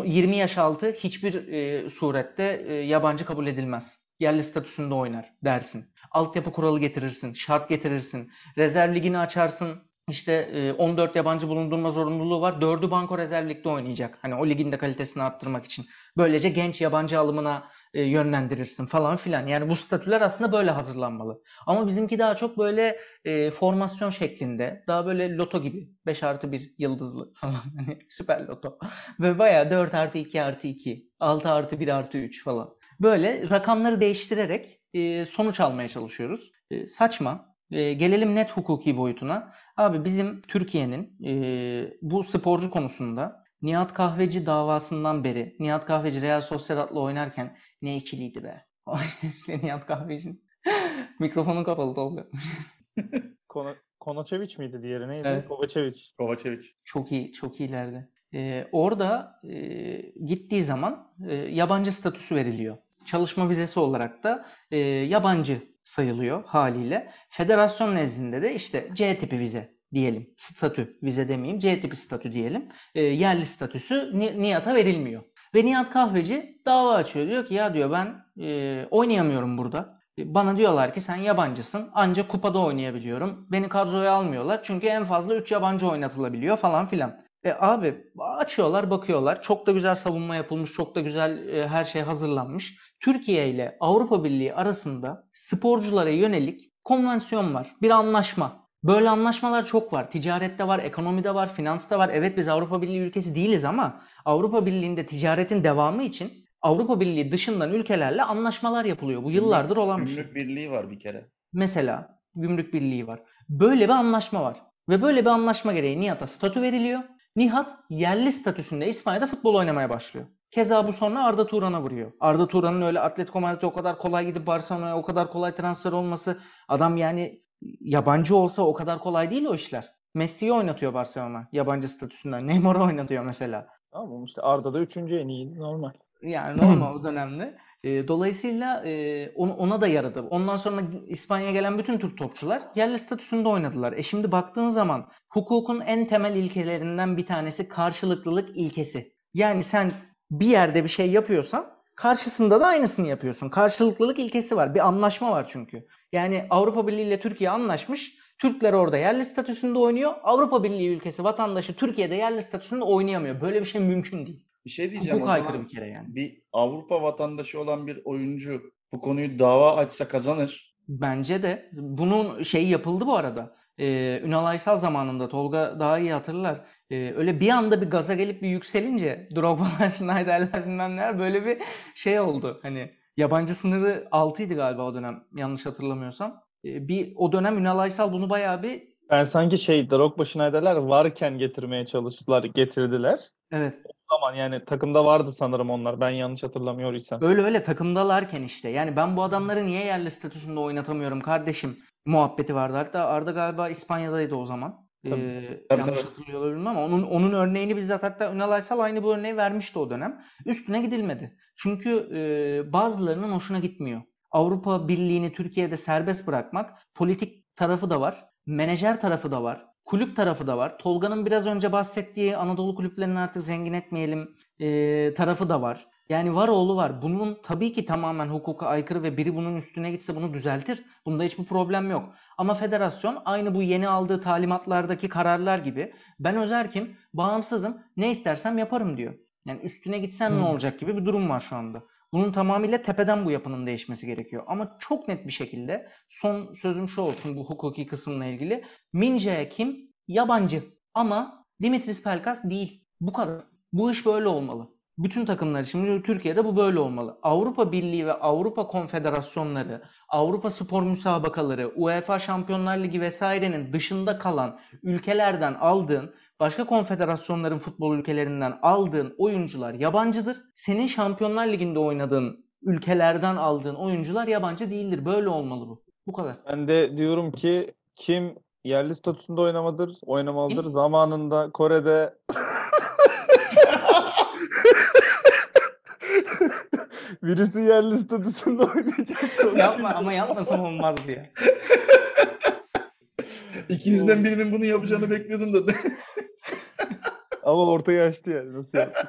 20 yaş altı hiçbir e, surette e, yabancı kabul edilmez. Yerli statüsünde oynar dersin. Altyapı kuralı getirirsin, şart getirirsin. Rezerv ligini açarsın. İşte 14 yabancı bulundurma zorunluluğu var. 4'ü Banko Rezerv oynayacak. Hani o ligin de kalitesini arttırmak için. Böylece genç yabancı alımına yönlendirirsin falan filan. Yani bu statüler aslında böyle hazırlanmalı. Ama bizimki daha çok böyle e, formasyon şeklinde. Daha böyle loto gibi. 5 artı 1 yıldızlı falan. Hani süper loto. Ve bayağı 4 artı 2 artı 2. 6 artı 1 artı 3 falan. Böyle rakamları değiştirerek e, sonuç almaya çalışıyoruz. E, saçma. E, gelelim net hukuki boyutuna. Abi bizim Türkiye'nin e, bu sporcu konusunda Nihat Kahveci davasından beri Nihat Kahveci Real Sociedad'la oynarken ne ikiliydi be. Nihat Kahveci'nin Mikrofonun kapalı Tolga. Kono Konaçeviç miydi diğeri neydi? Evet. Kovacevic. Kovacevic. Çok iyi, çok iyilerdi. Ee, orada e, gittiği zaman e, yabancı statüsü veriliyor. Çalışma vizesi olarak da e, yabancı sayılıyor haliyle. Federasyon nezdinde de işte C tipi vize diyelim. Statü, vize demeyeyim. C tipi statü diyelim. E, yerli statüsü Ni- Nihat'a verilmiyor. Ve Nihat Kahveci dava açıyor. Diyor ki ya diyor ben e, oynayamıyorum burada. E, Bana diyorlar ki sen yabancısın ancak kupada oynayabiliyorum. Beni kadroya almıyorlar çünkü en fazla 3 yabancı oynatılabiliyor falan filan. E abi açıyorlar bakıyorlar. Çok da güzel savunma yapılmış. Çok da güzel e, her şey hazırlanmış. Türkiye ile Avrupa Birliği arasında sporculara yönelik konvansiyon var. Bir anlaşma. Böyle anlaşmalar çok var. Ticarette var, ekonomide var, finansta var. Evet biz Avrupa Birliği ülkesi değiliz ama Avrupa Birliği'nde ticaretin devamı için Avrupa Birliği dışından ülkelerle anlaşmalar yapılıyor. Bu yıllardır olan bir şey. Gümrük birliği var bir kere. Mesela gümrük birliği var. Böyle bir anlaşma var. Ve böyle bir anlaşma gereği Nihat'a statü veriliyor. Nihat yerli statüsünde İspanya'da futbol oynamaya başlıyor. Keza bu sonra Arda Turan'a vuruyor. Arda Turan'ın öyle Atletico Madrid'e o kadar kolay gidip Barcelona'ya o kadar kolay transfer olması adam yani yabancı olsa o kadar kolay değil o işler. Messi'yi oynatıyor Barcelona yabancı statüsünden. Neymar'ı oynatıyor mesela. Tamam işte Arda da üçüncü en iyiydi normal. Yani normal o dönemde. E, dolayısıyla e, on- ona da yaradı. Ondan sonra İspanya'ya gelen bütün Türk topçular yerli statüsünde oynadılar. E şimdi baktığın zaman hukukun en temel ilkelerinden bir tanesi karşılıklılık ilkesi. Yani sen bir yerde bir şey yapıyorsan karşısında da aynısını yapıyorsun. Karşılıklılık ilkesi var. Bir anlaşma var çünkü. Yani Avrupa Birliği ile Türkiye anlaşmış. Türkler orada yerli statüsünde oynuyor. Avrupa Birliği ülkesi vatandaşı Türkiye'de yerli statüsünde oynayamıyor. Böyle bir şey mümkün değil. Bir şey diyeceğim. Hukuk aykırı bir kere yani. Bir Avrupa vatandaşı olan bir oyuncu bu konuyu dava açsa kazanır. Bence de bunun şeyi yapıldı bu arada. Ee, Ünal Aysal zamanında Tolga daha iyi hatırlar. Ee, öyle bir anda bir gaza gelip bir yükselince Drogba'lar, Schneider'ler bilmem neler böyle bir şey oldu. Hani yabancı sınırı 6'ydı galiba o dönem yanlış hatırlamıyorsam. Ee, bir o dönem Ünal Aysal bunu bayağı bir Ben sanki şey Drogba Schneider'ler varken getirmeye çalıştılar, getirdiler. evet zaman yani takımda vardı sanırım onlar. Ben yanlış hatırlamıyorsam. Öyle öyle takımdalarken işte. Yani ben bu adamları niye yerli statüsünde oynatamıyorum kardeşim muhabbeti vardı. Hatta Arda galiba İspanya'daydı o zaman. Tabii. Ee, Tabii, yanlış tabii. hatırlıyor olabilirim ama onun onun örneğini bizzat hatta Ünal Aysal aynı bu örneği vermişti o dönem. Üstüne gidilmedi. Çünkü e, bazılarının hoşuna gitmiyor. Avrupa Birliği'ni Türkiye'de serbest bırakmak politik tarafı da var. Menajer tarafı da var. Kulüp tarafı da var. Tolga'nın biraz önce bahsettiği Anadolu kulüplerini artık zengin etmeyelim e, tarafı da var. Yani var oğlu var. Bunun tabii ki tamamen hukuka aykırı ve biri bunun üstüne gitse bunu düzeltir. Bunda hiçbir problem yok. Ama federasyon aynı bu yeni aldığı talimatlardaki kararlar gibi ben özerkim, bağımsızım, ne istersem yaparım diyor. Yani üstüne gitsen ne Hmm. olacak gibi bir durum var şu anda. Bunun tamamıyla tepeden bu yapının değişmesi gerekiyor. Ama çok net bir şekilde son sözüm şu olsun bu hukuki kısımla ilgili. Mince kim? Yabancı. Ama Dimitris Pelkas değil. Bu kadar. Bu iş böyle olmalı. Bütün takımlar için Türkiye'de bu böyle olmalı. Avrupa Birliği ve Avrupa Konfederasyonları, Avrupa Spor Müsabakaları, UEFA Şampiyonlar Ligi vesairenin dışında kalan ülkelerden aldığın, başka konfederasyonların futbol ülkelerinden aldığın oyuncular yabancıdır. Senin Şampiyonlar Ligi'nde oynadığın ülkelerden aldığın oyuncular yabancı değildir. Böyle olmalı bu. Bu kadar. Ben de diyorum ki kim yerli statüsünde oynamadır, oynamalıdır. Kim? Zamanında Kore'de birisi yerli statüsünde oynayacak. Yapma ama yapmasam olmazdı ya. İkinizden birinin bunu yapacağını bekliyordum da. Ama ortaya açtı yani. Nasıl yaptı?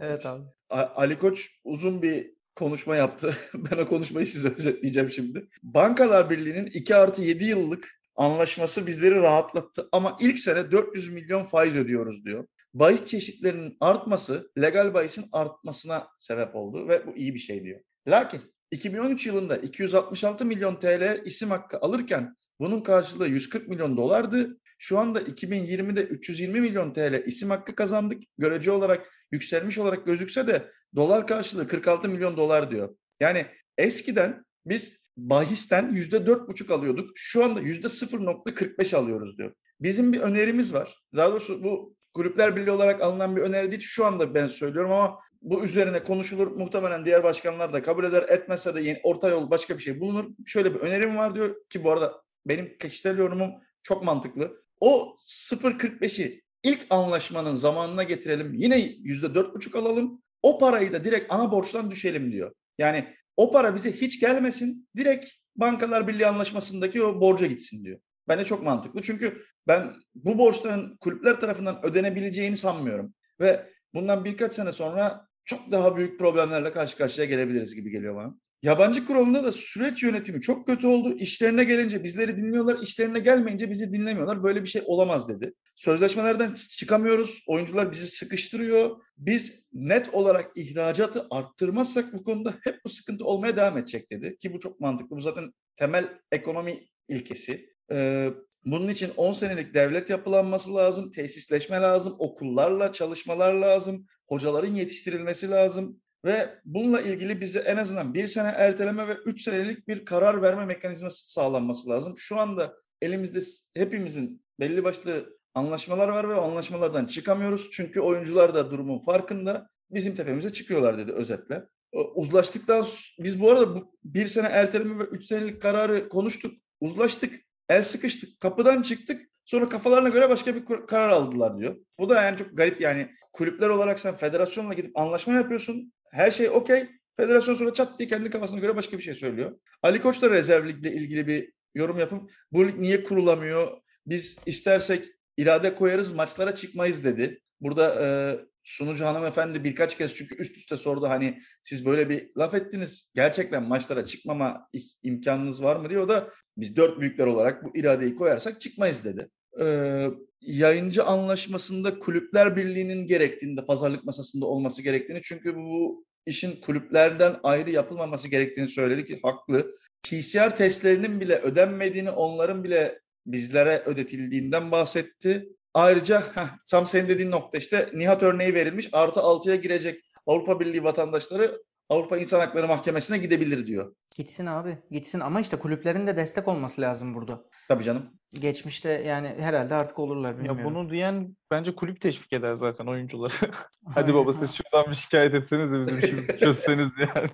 Evet abi. A- Ali Koç uzun bir konuşma yaptı. Ben o konuşmayı size özetleyeceğim şimdi. Bankalar Birliği'nin 2 artı 7 yıllık anlaşması bizleri rahatlattı. Ama ilk sene 400 milyon faiz ödüyoruz diyor. Bahis çeşitlerinin artması legal bahisin artmasına sebep oldu ve bu iyi bir şey diyor. Lakin 2013 yılında 266 milyon TL isim hakkı alırken bunun karşılığı 140 milyon dolardı. Şu anda 2020'de 320 milyon TL isim hakkı kazandık. Görece olarak yükselmiş olarak gözükse de dolar karşılığı 46 milyon dolar diyor. Yani eskiden biz bahisten %4,5 alıyorduk. Şu anda %0,45 alıyoruz diyor. Bizim bir önerimiz var. Daha doğrusu bu Kulüpler Birliği olarak alınan bir öneri değil. Şu anda ben söylüyorum ama bu üzerine konuşulur. Muhtemelen diğer başkanlar da kabul eder. Etmezse de yeni orta yol başka bir şey bulunur. Şöyle bir önerim var diyor ki bu arada benim kişisel yorumum çok mantıklı. O 0.45'i ilk anlaşmanın zamanına getirelim. Yine %4.5 alalım. O parayı da direkt ana borçtan düşelim diyor. Yani o para bize hiç gelmesin. Direkt Bankalar Birliği anlaşmasındaki o borca gitsin diyor. Bence çok mantıklı. Çünkü ben bu borçların kulüpler tarafından ödenebileceğini sanmıyorum. Ve bundan birkaç sene sonra çok daha büyük problemlerle karşı karşıya gelebiliriz gibi geliyor bana. Yabancı kuralında da süreç yönetimi çok kötü oldu. İşlerine gelince bizleri dinliyorlar, işlerine gelmeyince bizi dinlemiyorlar. Böyle bir şey olamaz dedi. Sözleşmelerden çıkamıyoruz. Oyuncular bizi sıkıştırıyor. Biz net olarak ihracatı arttırmazsak bu konuda hep bu sıkıntı olmaya devam edecek dedi. Ki bu çok mantıklı. Bu zaten temel ekonomi ilkesi. Ee, bunun için 10 senelik devlet yapılanması lazım, tesisleşme lazım, okullarla çalışmalar lazım, hocaların yetiştirilmesi lazım. Ve bununla ilgili bize en azından bir sene erteleme ve üç senelik bir karar verme mekanizması sağlanması lazım. Şu anda elimizde hepimizin belli başlı anlaşmalar var ve anlaşmalardan çıkamıyoruz. Çünkü oyuncular da durumun farkında. Bizim tepemize çıkıyorlar dedi özetle. Uzlaştıktan biz bu arada bu bir sene erteleme ve üç senelik kararı konuştuk. Uzlaştık. El sıkıştık. Kapıdan çıktık. Sonra kafalarına göre başka bir karar aldılar diyor. Bu da yani çok garip yani kulüpler olarak sen federasyonla gidip anlaşma yapıyorsun. Her şey okey. Federasyon sonra çat diye kendi kafasına göre başka bir şey söylüyor. Ali Koç da rezerv ligle ilgili bir yorum yapıp bu lig niye kurulamıyor? Biz istersek irade koyarız maçlara çıkmayız dedi. Burada e, sunucu hanımefendi birkaç kez çünkü üst üste sordu hani siz böyle bir laf ettiniz gerçekten maçlara çıkmama imkanınız var mı diyor. Da biz dört büyükler olarak bu iradeyi koyarsak çıkmayız dedi. Ee, yayıncı anlaşmasında kulüpler birliğinin gerektiğinde pazarlık masasında olması gerektiğini çünkü bu işin kulüplerden ayrı yapılmaması gerektiğini söyledi ki haklı. PCR testlerinin bile ödenmediğini onların bile bizlere ödetildiğinden bahsetti. Ayrıca heh, tam senin dediğin nokta işte Nihat örneği verilmiş. Artı 6'ya girecek Avrupa Birliği vatandaşları Avrupa İnsan Hakları Mahkemesi'ne gidebilir diyor. Gitsin abi gitsin ama işte kulüplerin de destek olması lazım burada. Tabii canım. Geçmişte yani herhalde artık olurlar bilmiyorum. Ya bunu diyen bence kulüp teşvik eder zaten oyuncuları. Hadi baba siz şuradan bir şikayet etseniz de bizim işimizi çözseniz yani.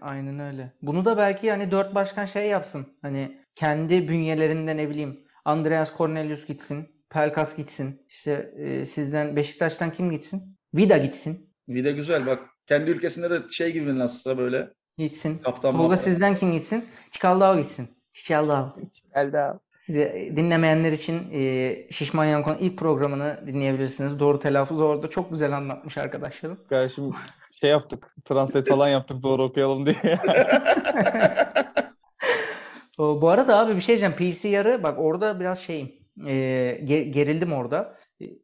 Aynen öyle. Bunu da belki yani dört başkan şey yapsın. Hani kendi bünyelerinde ne bileyim Andreas Cornelius gitsin. Pelkas gitsin. İşte e, sizden Beşiktaş'tan kim gitsin? Vida gitsin. Vida güzel bak. Kendi ülkesinde de şey gibi nasılsa böyle. Gitsin. Kaptan Tolga sizden kim gitsin? Çikaldao gitsin. Çikaldao. Çikaldao. Size dinlemeyenler için e, Şişman Yankon ilk programını dinleyebilirsiniz. Doğru telaffuz orada çok güzel anlatmış arkadaşlarım. Kardeşim şey yaptık. Translate falan yaptık doğru okuyalım diye. o, bu arada abi bir şey diyeceğim. PCR'ı bak orada biraz şeyim. E, gerildim orada.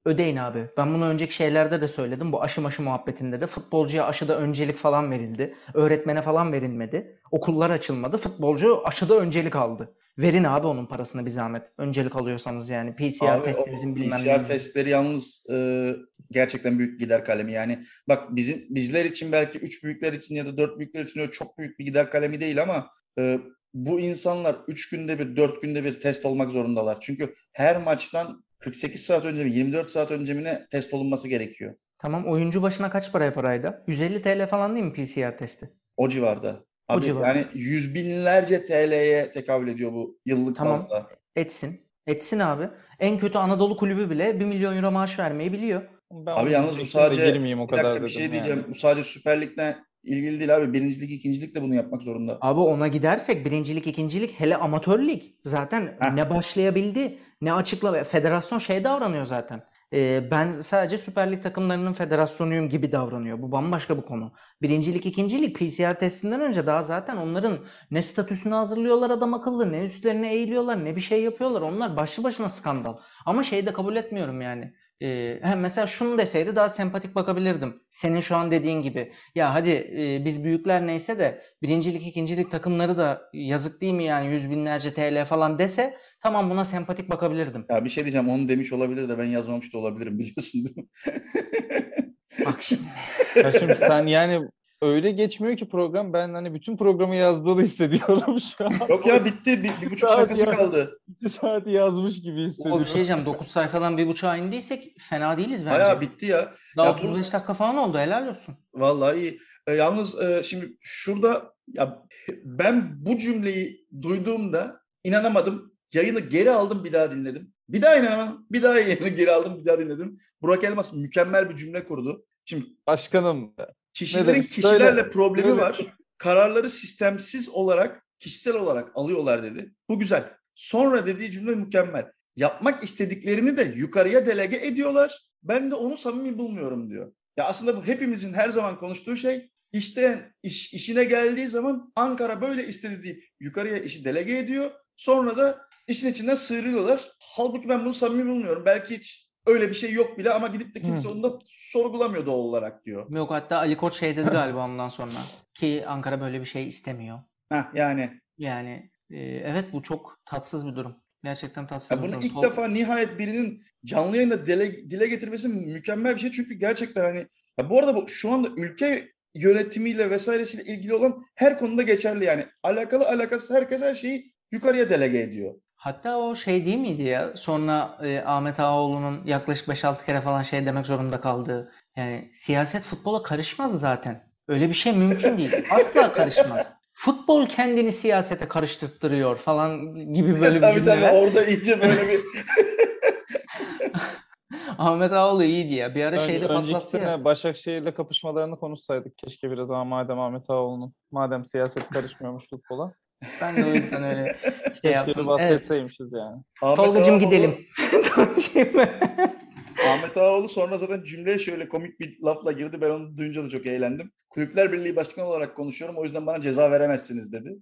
Ödeyin abi. Ben bunu önceki şeylerde de söyledim. Bu aşı maşı muhabbetinde de futbolcuya aşıda öncelik falan verildi. Öğretmene falan verilmedi. Okullar açılmadı. Futbolcu aşıda öncelik aldı. Verin abi onun parasını bir zahmet. Öncelik alıyorsanız yani PCR abi, testinizin bilmem PCR testleri yalnız e, gerçekten büyük gider kalemi. Yani bak bizim bizler için belki üç büyükler için ya da dört büyükler için çok büyük bir gider kalemi değil ama e, bu insanlar 3 günde bir 4 günde bir test olmak zorundalar. Çünkü her maçtan 48 saat önce mi 24 saat önce mi ne test olunması gerekiyor. Tamam oyuncu başına kaç para yapar ayda? 150 TL falan değil mi PCR testi? O civarda. Abi, o civarda. Yani yüz binlerce TL'ye tekabül ediyor bu yıllık tamam. bazda. Etsin. Etsin abi. En kötü Anadolu kulübü bile 1 milyon euro maaş vermeyi biliyor. Ben abi yalnız bu sadece o kadar bir dakika bir şey diyeceğim. Yani. Bu sadece Süper Lig'de ilgili değil abi. Birincilik, ikincilik de bunu yapmak zorunda. Abi ona gidersek birincilik, ikincilik hele amatör lig zaten Heh. ne başlayabildi ne açıkla federasyon şey davranıyor zaten. Ee, ben sadece Süper Lig takımlarının federasyonuyum gibi davranıyor. Bu bambaşka bir konu. Birincilik, ikincilik PCR testinden önce daha zaten onların ne statüsünü hazırlıyorlar adam akıllı, ne üstlerine eğiliyorlar, ne bir şey yapıyorlar. Onlar başlı başına skandal. Ama şeyi de kabul etmiyorum yani. Ee, hem mesela şunu deseydi daha sempatik bakabilirdim. Senin şu an dediğin gibi. Ya hadi e, biz büyükler neyse de birincilik, ikincilik takımları da yazık değil mi yani yüz binlerce TL falan dese tamam buna sempatik bakabilirdim. Ya bir şey diyeceğim onu demiş olabilir de ben yazmamış da olabilirim biliyorsun değil mi? Bak şimdi. Ya şimdi sen yani öyle geçmiyor ki program. Ben hani bütün programı yazdığını hissediyorum şu an. Yok ya bitti. Bir, bir buçuk Saat sayfası ya. kaldı. İki saat yazmış gibi O hissediyorum. bir şey diyeceğim. 9 sayfadan bir buçuğa indiysek fena değiliz bence. Bayağı bitti ya. Daha Ya bu- 35 dakika falan oldu. Helal olsun. Vallahi iyi. E, yalnız e, şimdi şurada ya ben bu cümleyi duyduğumda inanamadım. Yayını geri aldım bir daha dinledim. Bir daha inanamadım. Bir daha yayını geri aldım bir daha dinledim. Burak Elmas mükemmel bir cümle kurdu. Şimdi Başkanım. Kişilerin kişilerle Söyle. problemi var. Kararları sistemsiz olarak, kişisel olarak alıyorlar dedi. Bu güzel. Sonra dediği cümle mükemmel. Yapmak istediklerini de yukarıya delege ediyorlar. Ben de onu samimi bulmuyorum diyor. Ya aslında bu hepimizin her zaman konuştuğu şey. İşte iş, işine geldiği zaman Ankara böyle istedi deyip yukarıya işi delege ediyor. Sonra da işin içinden sıyrılıyorlar. Halbuki ben bunu samimi bulmuyorum. Belki hiç öyle bir şey yok bile ama gidip de kimse Hı. onu da sorgulamıyor doğal olarak diyor. Yok hatta Ali Koç şey dedi galiba ondan sonra. Ki Ankara böyle bir şey istemiyor. Heh, yani Yani e, evet bu çok tatsız bir durum. Gerçekten tatsız Ya bir bunu durum. ilk Tol- defa nihayet birinin canlı yayında dile, dile getirmesi mükemmel bir şey. Çünkü gerçekten hani ya bu arada bu şu anda ülke yönetimiyle vesairesiyle ilgili olan her konuda geçerli yani. Alakalı alakasız herkes her şeyi yukarıya delege ediyor. Hatta o şey değil miydi ya? Sonra e, Ahmet Ağaoğlu'nun yaklaşık 5-6 kere falan şey demek zorunda kaldığı. Yani siyaset futbola karışmaz zaten. Öyle bir şey mümkün değil. Asla karışmaz. Futbol kendini siyasete karıştırttırıyor falan gibi böyle bir tabii tabii cümleler. orada iyice böyle bir Ahmet Ağaoğlu iyiydi ya. Bir ara Önce, şeyde patlattı ya. sene Başakşehir'le kapışmalarını konuşsaydık keşke biraz ama madem Ahmet Ağaoğlu'nun madem siyaset karışmıyormuş futbola. Ben de o yüzden öyle şey Keşke yaptım. Evet. bahsetseymişiz yani. Ahmet Tolgacığım Ağaoğlu- gidelim. Ahmet Ağaoğlu sonra zaten cümleye şöyle komik bir lafla girdi. Ben onu duyunca da çok eğlendim. Kulüpler Birliği Başkanı olarak konuşuyorum. O yüzden bana ceza veremezsiniz dedi.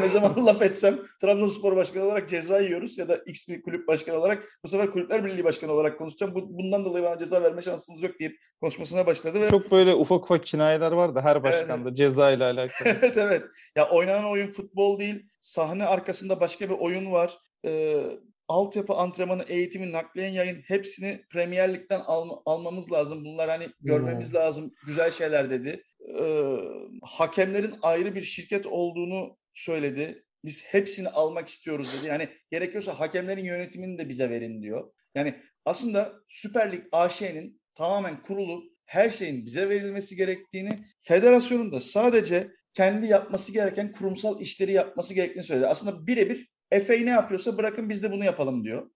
Ne zaman laf etsem Trabzonspor Başkanı olarak ceza yiyoruz ya da X bir kulüp başkanı olarak bu sefer Kulüpler Birliği Başkanı olarak konuşacağım. Bu, bundan dolayı bana ceza verme şansınız yok deyip konuşmasına başladı ve Çok böyle ufak ufak kinayeler var da her başkanda ceza ile alakalı. evet evet. Ya oynanan oyun futbol değil. Sahne arkasında başka bir oyun var. Ee, altyapı antrenmanı, eğitimi, nakliyen yayın hepsini Premier Lig'den alma- almamız lazım. Bunlar hani görmemiz lazım. Güzel şeyler dedi. Ee, hakemlerin ayrı bir şirket olduğunu söyledi. Biz hepsini almak istiyoruz dedi. Yani gerekiyorsa hakemlerin yönetimini de bize verin diyor. Yani aslında Süper Lig AŞ'nin tamamen kurulu her şeyin bize verilmesi gerektiğini, federasyonun da sadece kendi yapması gereken kurumsal işleri yapması gerektiğini söyledi. Aslında birebir FA ne yapıyorsa bırakın biz de bunu yapalım diyor.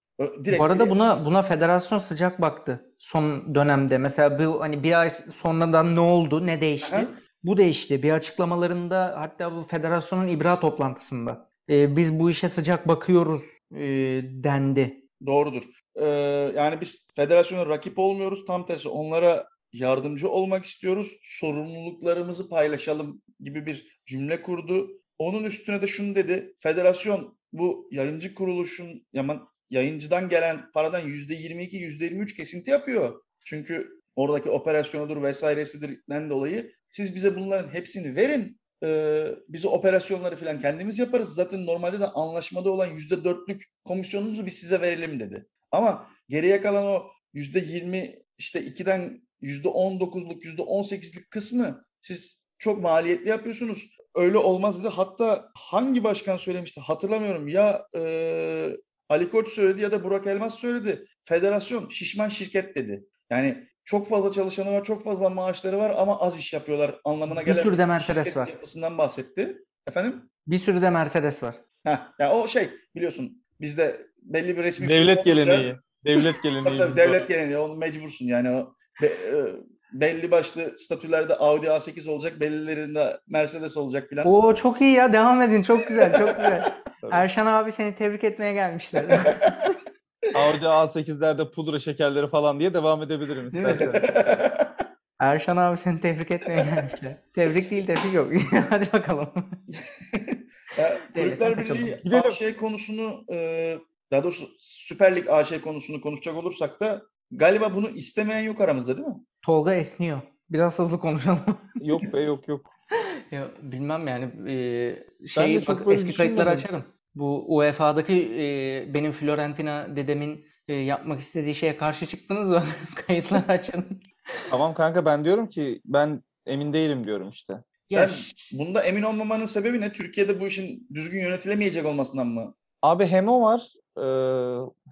Direkt Bu arada buna buna federasyon sıcak baktı son dönemde. Mesela bu hani bir ay sonradan ne oldu, ne değişti? Aha. Bu değişti. Bir açıklamalarında hatta bu federasyonun ibra toplantısında e, biz bu işe sıcak bakıyoruz e, dendi. Doğrudur. Ee, yani biz federasyona rakip olmuyoruz. Tam tersi onlara yardımcı olmak istiyoruz. Sorumluluklarımızı paylaşalım gibi bir cümle kurdu. Onun üstüne de şunu dedi. Federasyon bu yayıncı kuruluşun yaman yayıncıdan gelen paradan %22, %23 kesinti yapıyor. Çünkü oradaki operasyonudur vesairesidirden dolayı siz bize bunların hepsini verin. Ee, biz operasyonları falan kendimiz yaparız. Zaten normalde de anlaşmada olan %4'lük komisyonunuzu biz size verelim dedi. Ama geriye kalan o %20 işte 2'den %19'luk %18'lik kısmı siz çok maliyetli yapıyorsunuz. Öyle olmaz dedi. Hatta hangi başkan söylemişti hatırlamıyorum. Ya e, Ali Koç söyledi ya da Burak Elmas söyledi. Federasyon şişman şirket dedi. Yani çok fazla çalışanı var, çok fazla maaşları var ama az iş yapıyorlar anlamına Bir gelen sürü de Mercedes var. yapısından bahsetti. Efendim? Bir sürü de Mercedes var. Heh, ya o şey biliyorsun bizde belli bir resmi Devlet kurum olunca- geleneği. Devlet geleneği. tabii, devlet geleneği onu mecbursun yani o be- e, belli başlı statülerde Audi A8 olacak, bellilerinde Mercedes olacak filan. Oo çok iyi ya. Devam edin. Çok güzel. Çok güzel. Erşan abi seni tebrik etmeye gelmişler. Audi A8'lerde pudra şekerleri falan diye devam edebilirim istersen. Erşan abi seni tebrik etmeye gelmişler. Tebrik değil tebrik yok. Hadi bakalım. Ya, Kulüpler. Birliği Gidelim. AŞ konusunu e, daha doğrusu Süper Lig AŞ konusunu konuşacak olursak da galiba bunu istemeyen yok aramızda değil mi? Tolga esniyor. Biraz hızlı konuşalım. yok be yok yok. Ya, bilmem yani e, Ben şey bak, eski kayıtları açarım. Bu UEFA'daki e, benim Fiorentina dedemin e, yapmak istediği şeye karşı çıktınız mı? Kayıtları açarım. Tamam kanka ben diyorum ki ben emin değilim diyorum işte. Sen Ya bunda emin olmamanın sebebi ne? Türkiye'de bu işin düzgün yönetilemeyecek olmasından mı? Abi hem o var e,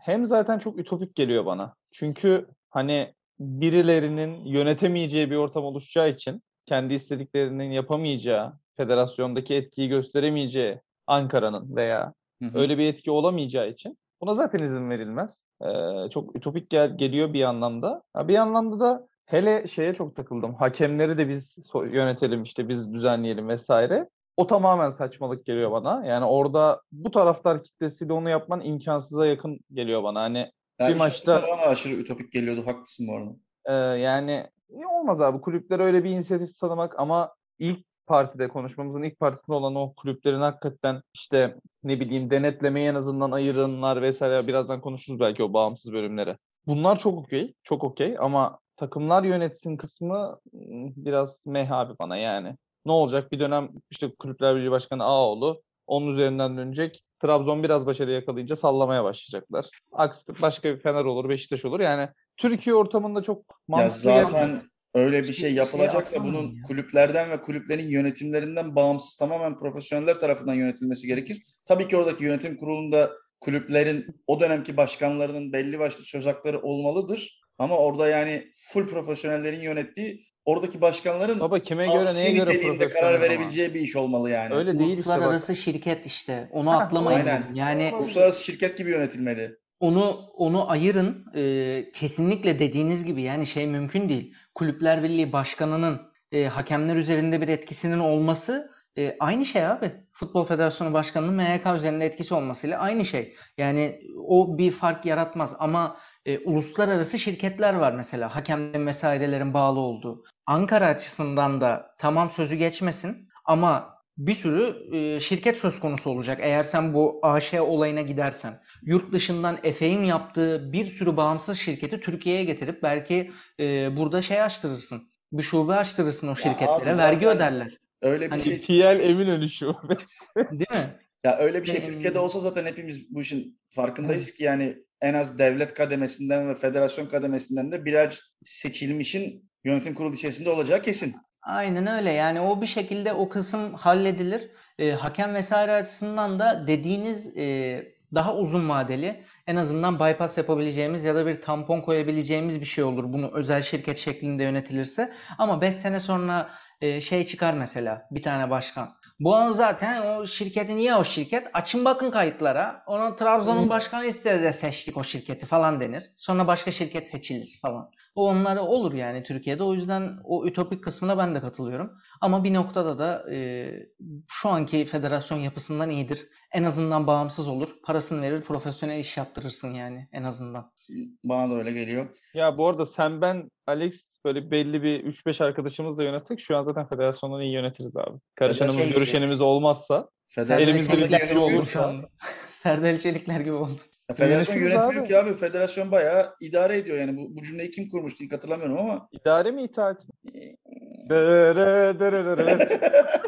hem zaten çok ütopik geliyor bana. Çünkü hani birilerinin yönetemeyeceği bir ortam oluşacağı için kendi istediklerinin yapamayacağı, federasyondaki etkiyi gösteremeyeceği Ankara'nın veya Hı hı. öyle bir etki olamayacağı için buna zaten izin verilmez. Ee, çok ütopik gel geliyor bir anlamda. Ha, bir anlamda da hele şeye çok takıldım. Hakemleri de biz yönetelim işte biz düzenleyelim vesaire. O tamamen saçmalık geliyor bana. Yani orada bu taraftar kitlesiyle onu yapman imkansıza yakın geliyor bana. Hani Yani bir maçta- bana aşırı ütopik geliyordu. Haklısın bu arada. ee, yani ne olmaz abi kulüpler öyle bir inisiyatif tanımak ama ilk partide konuşmamızın ilk partisinde olan o kulüplerin hakikaten işte ne bileyim denetlemeyi en azından ayırınlar vesaire birazdan konuşuruz belki o bağımsız bölümlere. Bunlar çok okey, çok okey ama takımlar yönetsin kısmı mm, biraz meh abi bana yani. Ne olacak bir dönem işte Kulüpler Birliği Başkanı Ağoğlu onun üzerinden dönecek. Trabzon biraz başarı yakalayınca sallamaya başlayacaklar. Aksi başka bir Fener olur, Beşiktaş olur. Yani Türkiye ortamında çok Ya mantıklı gelmiyor. zaten öyle bir şey şeye yapılacaksa bunun ya. kulüplerden ve kulüplerin yönetimlerinden bağımsız tamamen profesyoneller tarafından yönetilmesi gerekir. Tabii ki oradaki yönetim kurulunda kulüplerin o dönemki başkanlarının belli başlı söz hakları olmalıdır. Ama orada yani full profesyonellerin yönettiği oradaki başkanların Baba kime göre neye göre karar ama? verebileceği bir iş olmalı yani. Öyle değil işte bak. uluslararası şirket işte. Onu Ha, atlamayın. aynen. Yani Uluslararası şirket gibi yönetilmeli. onu onu ayırın. Ee, kesinlikle dediğiniz gibi yani şey mümkün değil. Kulüpler Birliği Başkanı'nın e, hakemler üzerinde bir etkisinin olması e, aynı şey abi. Futbol Federasyonu Başkanı'nın MHK üzerinde etkisi olmasıyla aynı şey. Yani o bir fark yaratmaz ama e, uluslararası şirketler var mesela hakemlerin vesairelerin bağlı olduğu. Ankara açısından da tamam sözü geçmesin ama bir sürü e, şirket söz konusu olacak eğer sen bu AŞ olayına gidersen. Yurt dışından Efe'nin yaptığı bir sürü bağımsız şirketi Türkiye'ye getirip belki e, burada şey açtırırsın. Bir şube açtırırsın o abi şirketlere. Vergi öderler. Öyle bir Hani- şey PL Eminönü şu. Değil mi? Ya öyle bir şey Hmm. Türkiye'de olsa zaten hepimiz bu işin farkındayız ki yani en az devlet kademesinden ve federasyon kademesinden de birer seçilmişin yönetim kurulu içerisinde olacağı kesin. Aynen öyle. Yani o bir şekilde o kısım halledilir. E, hakem vesaire açısından da dediğiniz e, daha uzun vadeli en azından bypass yapabileceğimiz ya da bir tampon koyabileceğimiz bir şey olur. Bunu özel şirket şeklinde yönetilirse. Ama 5 sene sonra e, şey çıkar mesela bir tane başkan. Bu an zaten o şirketi niye o şirket? Açın bakın kayıtlara. Ona Trabzon'un başkanı istedi de seçtik o şirketi falan denir. Sonra başka şirket seçilir falan. O onlara olur yani Türkiye'de. O yüzden o ütopik kısmına ben de katılıyorum. Ama bir noktada da e, şu anki federasyon yapısından iyidir. En azından bağımsız olur. Parasını verir, profesyonel iş yaptırırsın yani en azından. Bana da öyle geliyor. Ya bu arada sen ben Alex böyle belli bir 3-5 arkadaşımızla yönetsek şu an zaten federasyondan iyi yönetiriz abi. Karışanımız, Federasyon- görüşenimiz olmasa Federasyon Elimizde bir fikri olur şu anda. Serdar İlçelikler gibi oldu. Ya Federasyon Yönetimiz yönetimi abi. ya abi. Federasyon bayağı idare ediyor yani. Bu, bu cümleyi kim kurmuştu ilk hatırlamıyorum ama. idare mi itaat mi? Dere.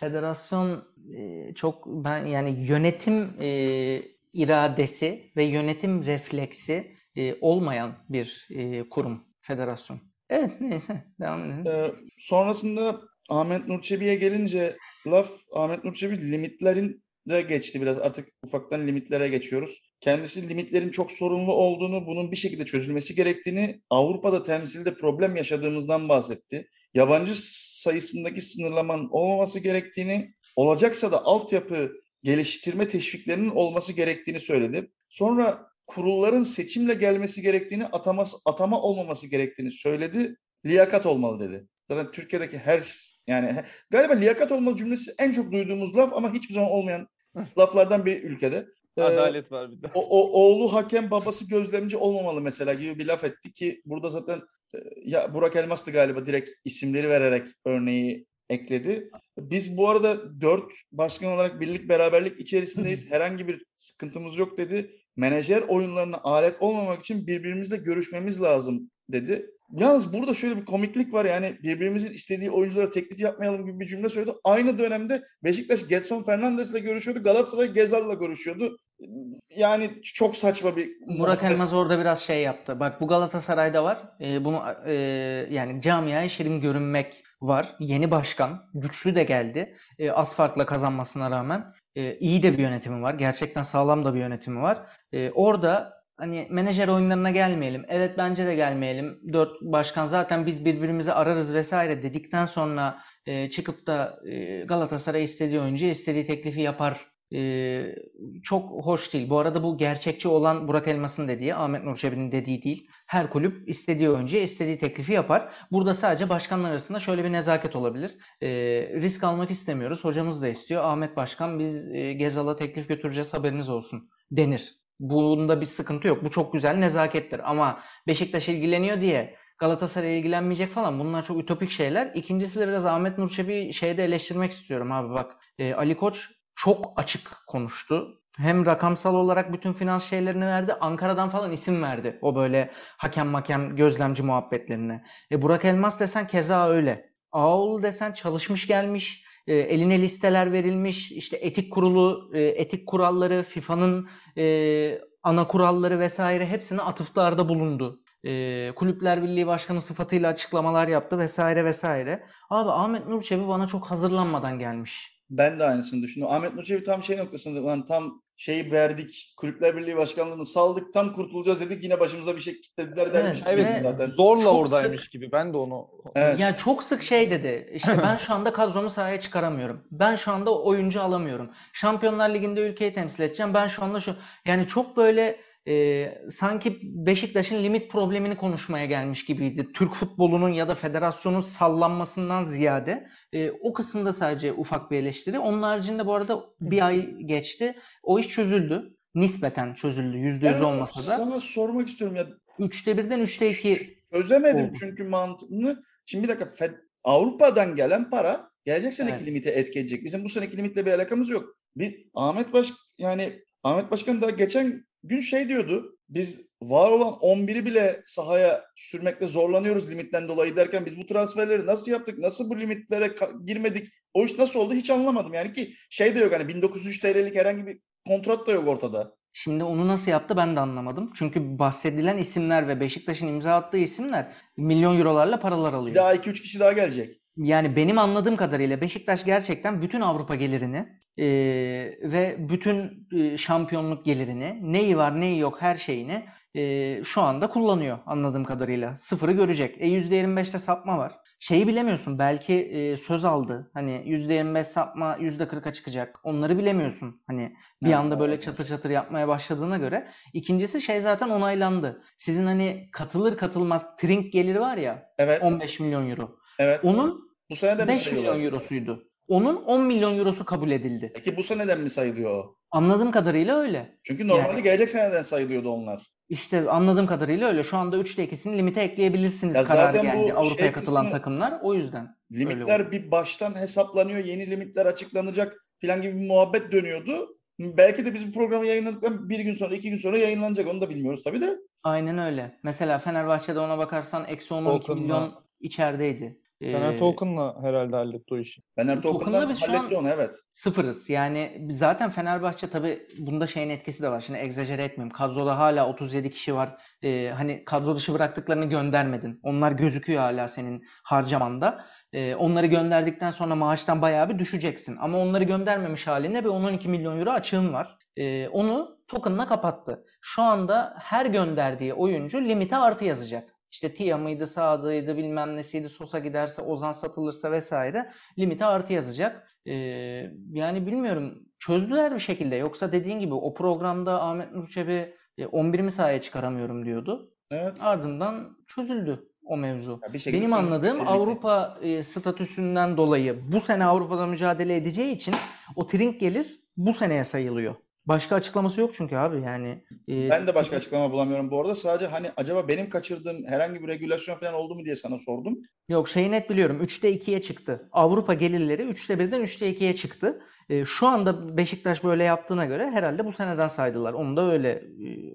Federasyon e, çok ben yani yönetim e, iradesi ve yönetim refleksi e, olmayan bir e, kurum federasyon. Evet neyse devam edelim. Ee, sonrasında Ahmet Nur Çebi'ye gelince laf Ahmet Nur Çebi limitlerin de geçti biraz. Artık ufaktan limitlere geçiyoruz. Kendisi limitlerin çok sorunlu olduğunu, bunun bir şekilde çözülmesi gerektiğini, Avrupa'da temsilde problem yaşadığımızdan bahsetti. Yabancı sayısındaki sınırlamanın olmaması gerektiğini, olacaksa da altyapı geliştirme teşviklerinin olması gerektiğini söyledi. Sonra kurulların seçimle gelmesi gerektiğini, ataması, atama olmaması gerektiğini söyledi. Liyakat olmalı dedi. Zaten Türkiye'deki her yani galiba liyakat olmalı cümlesi en çok duyduğumuz laf ama hiçbir zaman olmayan laflardan bir ülkede. Ee, Adalet var bir de. o, o- oğlu hakem babası gözlemci olmamalı mesela gibi bir laf etti ki burada zaten e, ya Burak Elmas'tı galiba direkt isimleri vererek örneği ekledi. Biz bu arada dört başkan olarak birlik beraberlik içerisindeyiz. Herhangi bir sıkıntımız yok dedi. Menajer oyunlarına alet olmamak için birbirimizle görüşmemiz lazım dedi. Yalnız burada şöyle bir komiklik var yani birbirimizin istediği oyunculara teklif yapmayalım gibi bir cümle söyledi. Aynı dönemde Beşiktaş Getson Fernandes'le görüşüyordu. Galatasaray Gezal'la görüşüyordu. Yani çok saçma bir Burak Elmaz orada biraz şey yaptı. Bak bu Galatasaray'da var. Ee, bunu e, yani camiaya şirin görünmek var. Yeni başkan. Güçlü de geldi. E, az farkla kazanmasına rağmen. E, iyi de bir yönetimi var. Gerçekten sağlam da bir yönetimi var. E, orada hani menajer oyunlarına gelmeyelim. Evet bence de gelmeyelim. Dört başkan zaten biz birbirimizi ararız vesaire dedikten sonra e, çıkıp da e, Galatasaray istediği oyuncu istediği teklifi yapar e, çok hoş değil. Bu arada bu gerçekçi olan Burak Elmas'ın dediği, Ahmet Nur Çebi'nin dediği değil. Her kulüp istediği oyuncuya istediği teklifi yapar. Burada sadece başkanlar arasında şöyle bir nezaket olabilir. E, risk almak istemiyoruz. Hocamız da istiyor. Ahmet Başkan biz e, Gezal'a teklif götüreceğiz haberiniz olsun denir. Bunda bir sıkıntı yok. Bu çok güzel nezakettir. Ama Beşiktaş ilgileniyor diye Galatasaray ilgilenmeyecek falan bunlar çok ütopik şeyler. İkincisi de biraz Ahmet Nur Çebi şeyde eleştirmek istiyorum abi bak. E, Ali Koç çok açık konuştu. Hem rakamsal olarak bütün finans şeylerini verdi. Ankara'dan falan isim verdi. O böyle hakem makem gözlemci muhabbetlerine. E Burak Elmas desen keza öyle. Ağoğlu desen çalışmış gelmiş. E, eline listeler verilmiş. İşte etik kurulu, e, etik kuralları, FIFA'nın e, ana kuralları vesaire hepsine atıflarda bulundu. E, Kulüpler Birliği Başkanı sıfatıyla açıklamalar yaptı vesaire vesaire. Abi Ahmet Nur Çebi bana çok hazırlanmadan gelmiş. Ben de aynısını düşündüm. Ahmet Nur tam şey noktasında lan tam şeyi verdik. Kulüpler Birliği Başkanlığı'nı saldık. Tam kurtulacağız dedik. Yine başımıza bir şey kilitlediler dermiş. Evet, evet zaten. zorla çok oradaymış sık, gibi. Ben de onu... Evet. Yani çok sık şey dedi. İşte ben şu anda kadromu sahaya çıkaramıyorum. Ben şu anda oyuncu alamıyorum. Şampiyonlar Ligi'nde ülkeyi temsil edeceğim. Ben şu anda şu... Yani çok böyle e, sanki Beşiktaş'ın limit problemini konuşmaya gelmiş gibiydi. Türk futbolunun ya da federasyonun sallanmasından ziyade e, o kısımda sadece ufak bir eleştiri. Onun haricinde bu arada bir ay geçti. O iş çözüldü. Nispeten çözüldü. Yüzde yüz olmasa da. Sana sormak istiyorum ya. Üçte birden üçte iki. Çözemedim oldu. çünkü mantığını. Şimdi bir dakika Fed, Avrupa'dan gelen para gelecek seneki evet. limite etki edecek. Bizim bu seneki limitle bir alakamız yok. Biz Ahmet Baş yani Ahmet Başkan da geçen gün şey diyordu. Biz var olan 11'i bile sahaya sürmekte zorlanıyoruz limitten dolayı derken biz bu transferleri nasıl yaptık? Nasıl bu limitlere girmedik? O iş nasıl oldu hiç anlamadım. Yani ki şey de yok hani 1903 TL'lik herhangi bir kontrat da yok ortada. Şimdi onu nasıl yaptı ben de anlamadım. Çünkü bahsedilen isimler ve Beşiktaş'ın imza attığı isimler milyon eurolarla paralar alıyor. Bir daha 2-3 kişi daha gelecek. Yani benim anladığım kadarıyla Beşiktaş gerçekten bütün Avrupa gelirini e, ve bütün e, şampiyonluk gelirini neyi var neyi yok her şeyini e, şu anda kullanıyor anladığım kadarıyla. Sıfırı görecek. E %25'te sapma var. Şeyi bilemiyorsun belki e, söz aldı. Hani %25 sapma %40'a çıkacak. Onları bilemiyorsun. Hani bir anda böyle çatır çatır yapmaya başladığına göre. İkincisi şey zaten onaylandı. Sizin hani katılır katılmaz trink geliri var ya. Evet. 15 milyon euro. Evet. Onun bu sene de 5 milyon eurosuydu. Onun 10 milyon eurosu kabul edildi. Peki bu seneden mi sayılıyor o? Anladığım kadarıyla öyle. Çünkü normalde yani, gelecek seneden sayılıyordu onlar. İşte anladığım kadarıyla öyle. Şu anda 3'te 2'sini limite ekleyebilirsiniz ya kararı geldi Avrupa'ya şey katılan kısmı, takımlar. O yüzden. Limitler bir baştan hesaplanıyor. Yeni limitler açıklanacak falan gibi bir muhabbet dönüyordu. Belki de biz bu programı yayınladıktan bir gün sonra, iki gün sonra yayınlanacak. Onu da bilmiyoruz tabii de. Aynen öyle. Mesela Fenerbahçe'de ona bakarsan eksi 12 milyon içerideydi. Fener Token'la herhalde halletti o işi. Fener Token'la biz halletti onu evet. Sıfırız. Yani zaten Fenerbahçe tabii bunda şeyin etkisi de var. Şimdi egzajere etmeyeyim. Kadroda hala 37 kişi var. Ee, hani kadro dışı bıraktıklarını göndermedin. Onlar gözüküyor hala senin harcamanda. Ee, onları gönderdikten sonra maaştan bayağı bir düşeceksin. Ama onları göndermemiş halinde bir 10-12 milyon euro açığın var. Ee, onu token'la kapattı. Şu anda her gönderdiği oyuncu limite artı yazacak. İşte Tia mıydı, Sadı'ydı, bilmem nesiydi, Sosa giderse, Ozan satılırsa vesaire limite artı yazacak. Ee, yani bilmiyorum çözdüler bir şekilde. Yoksa dediğin gibi o programda Ahmet Nur Çebi 11'imi e, sahaya çıkaramıyorum diyordu. Evet. Ardından çözüldü o mevzu. Benim anladığım Avrupa e, statüsünden dolayı bu sene Avrupa'da mücadele edeceği için o trink gelir bu seneye sayılıyor. Başka açıklaması yok çünkü abi yani. E, ben de başka açıklama bulamıyorum bu arada. Sadece hani acaba benim kaçırdığım herhangi bir regülasyon falan oldu mu diye sana sordum. Yok şeyi net biliyorum. 3'te 2'ye çıktı. Avrupa gelirleri 3'te 1'den 3'te 2'ye çıktı. E, şu anda Beşiktaş böyle yaptığına göre herhalde bu seneden saydılar. Onu da öyle e,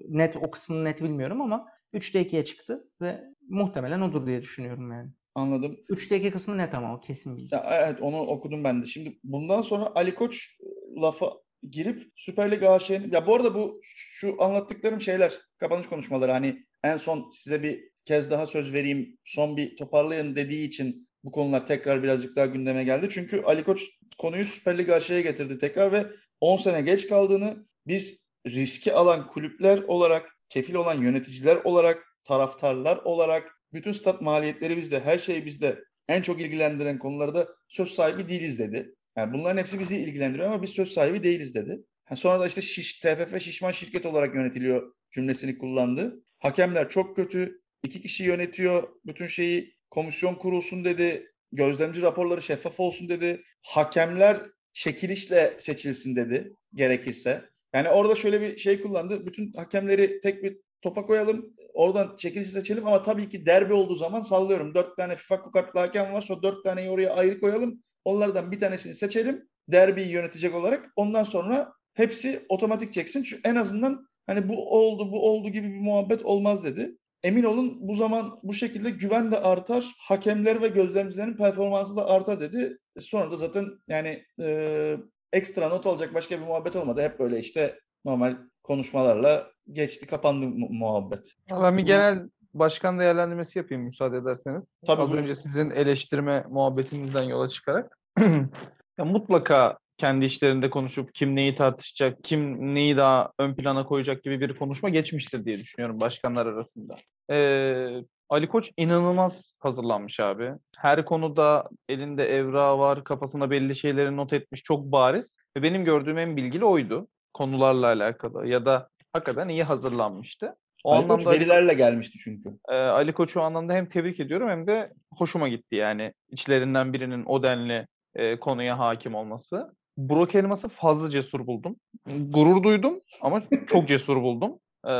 net o kısmını net bilmiyorum ama 3'te 2'ye çıktı ve muhtemelen odur diye düşünüyorum yani. Anladım. 3'te 2 kısmı net ama o kesin bilgi. Ya, evet onu okudum ben de. Şimdi bundan sonra Ali Koç lafa girip Süper Lig AŞ'nin ya bu arada bu şu anlattıklarım şeyler kapanış konuşmaları hani en son size bir kez daha söz vereyim son bir toparlayın dediği için bu konular tekrar birazcık daha gündeme geldi. Çünkü Ali Koç konuyu Süper Lig AŞ'ye getirdi tekrar ve 10 sene geç kaldığını biz riski alan kulüpler olarak, kefil olan yöneticiler olarak, taraftarlar olarak bütün stat maliyetleri bizde, her şey bizde. En çok ilgilendiren konularda söz sahibi değiliz dedi. Yani bunların hepsi bizi ilgilendiriyor ama biz söz sahibi değiliz dedi. sonra da işte şiş, TFF şişman şirket olarak yönetiliyor cümlesini kullandı. Hakemler çok kötü. iki kişi yönetiyor bütün şeyi. Komisyon kurulsun dedi. Gözlemci raporları şeffaf olsun dedi. Hakemler çekilişle seçilsin dedi gerekirse. Yani orada şöyle bir şey kullandı. Bütün hakemleri tek bir topa koyalım. Oradan çekilişi seçelim ama tabii ki derbi olduğu zaman sallıyorum. Dört tane FIFA kartlı hakem var. O dört taneyi oraya ayrı koyalım. Onlardan bir tanesini seçelim. Derbiyi yönetecek olarak. Ondan sonra hepsi otomatik çeksin. Çünkü en azından hani bu oldu bu oldu gibi bir muhabbet olmaz dedi. Emin olun bu zaman bu şekilde güven de artar. Hakemler ve gözlemcilerin performansı da artar dedi. Sonra da zaten yani e, ekstra not alacak başka bir muhabbet olmadı. Hep böyle işte normal konuşmalarla geçti kapandı mu- muhabbet. Ben bir genel başkan değerlendirmesi yapayım müsaade ederseniz. Tabii Az buyurun. önce sizin eleştirme muhabbetinizden yola çıkarak. ya mutlaka kendi işlerinde konuşup kim neyi tartışacak, kim neyi daha ön plana koyacak gibi bir konuşma geçmiştir diye düşünüyorum başkanlar arasında. Ee, Ali Koç inanılmaz hazırlanmış abi. Her konuda elinde evrağı var, kafasına belli şeyleri not etmiş, çok bariz. Ve benim gördüğüm en bilgili oydu konularla alakalı ya da hakikaten iyi hazırlanmıştı. O Ali Koç anlamda Ali- verilerle gelmişti çünkü. ee, Ali Koç'u o anlamda hem tebrik ediyorum hem de hoşuma gitti yani içlerinden birinin o denli e, konuya hakim olması. Burak Elmas'ı fazla cesur buldum. Gurur duydum ama çok cesur buldum. Ee,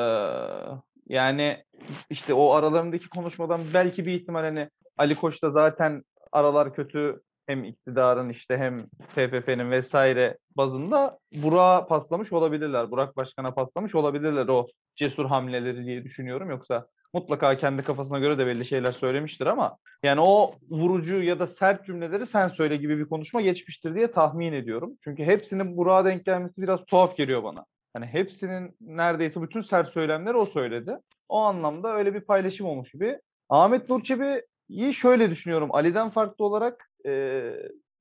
yani işte o aralarındaki konuşmadan belki bir ihtimal hani Ali Koç'ta zaten aralar kötü hem iktidarın işte hem TFF'nin vesaire bazında Burak'a paslamış olabilirler. Burak Başkan'a paslamış olabilirler o cesur hamleleri diye düşünüyorum. Yoksa mutlaka kendi kafasına göre de belli şeyler söylemiştir ama yani o vurucu ya da sert cümleleri sen söyle gibi bir konuşma geçmiştir diye tahmin ediyorum. Çünkü hepsinin Burak'a denk gelmesi biraz tuhaf geliyor bana. Hani hepsinin neredeyse bütün sert söylemleri o söyledi. O anlamda öyle bir paylaşım olmuş gibi. Ahmet Nur Çebi'yi şöyle düşünüyorum. Ali'den farklı olarak e,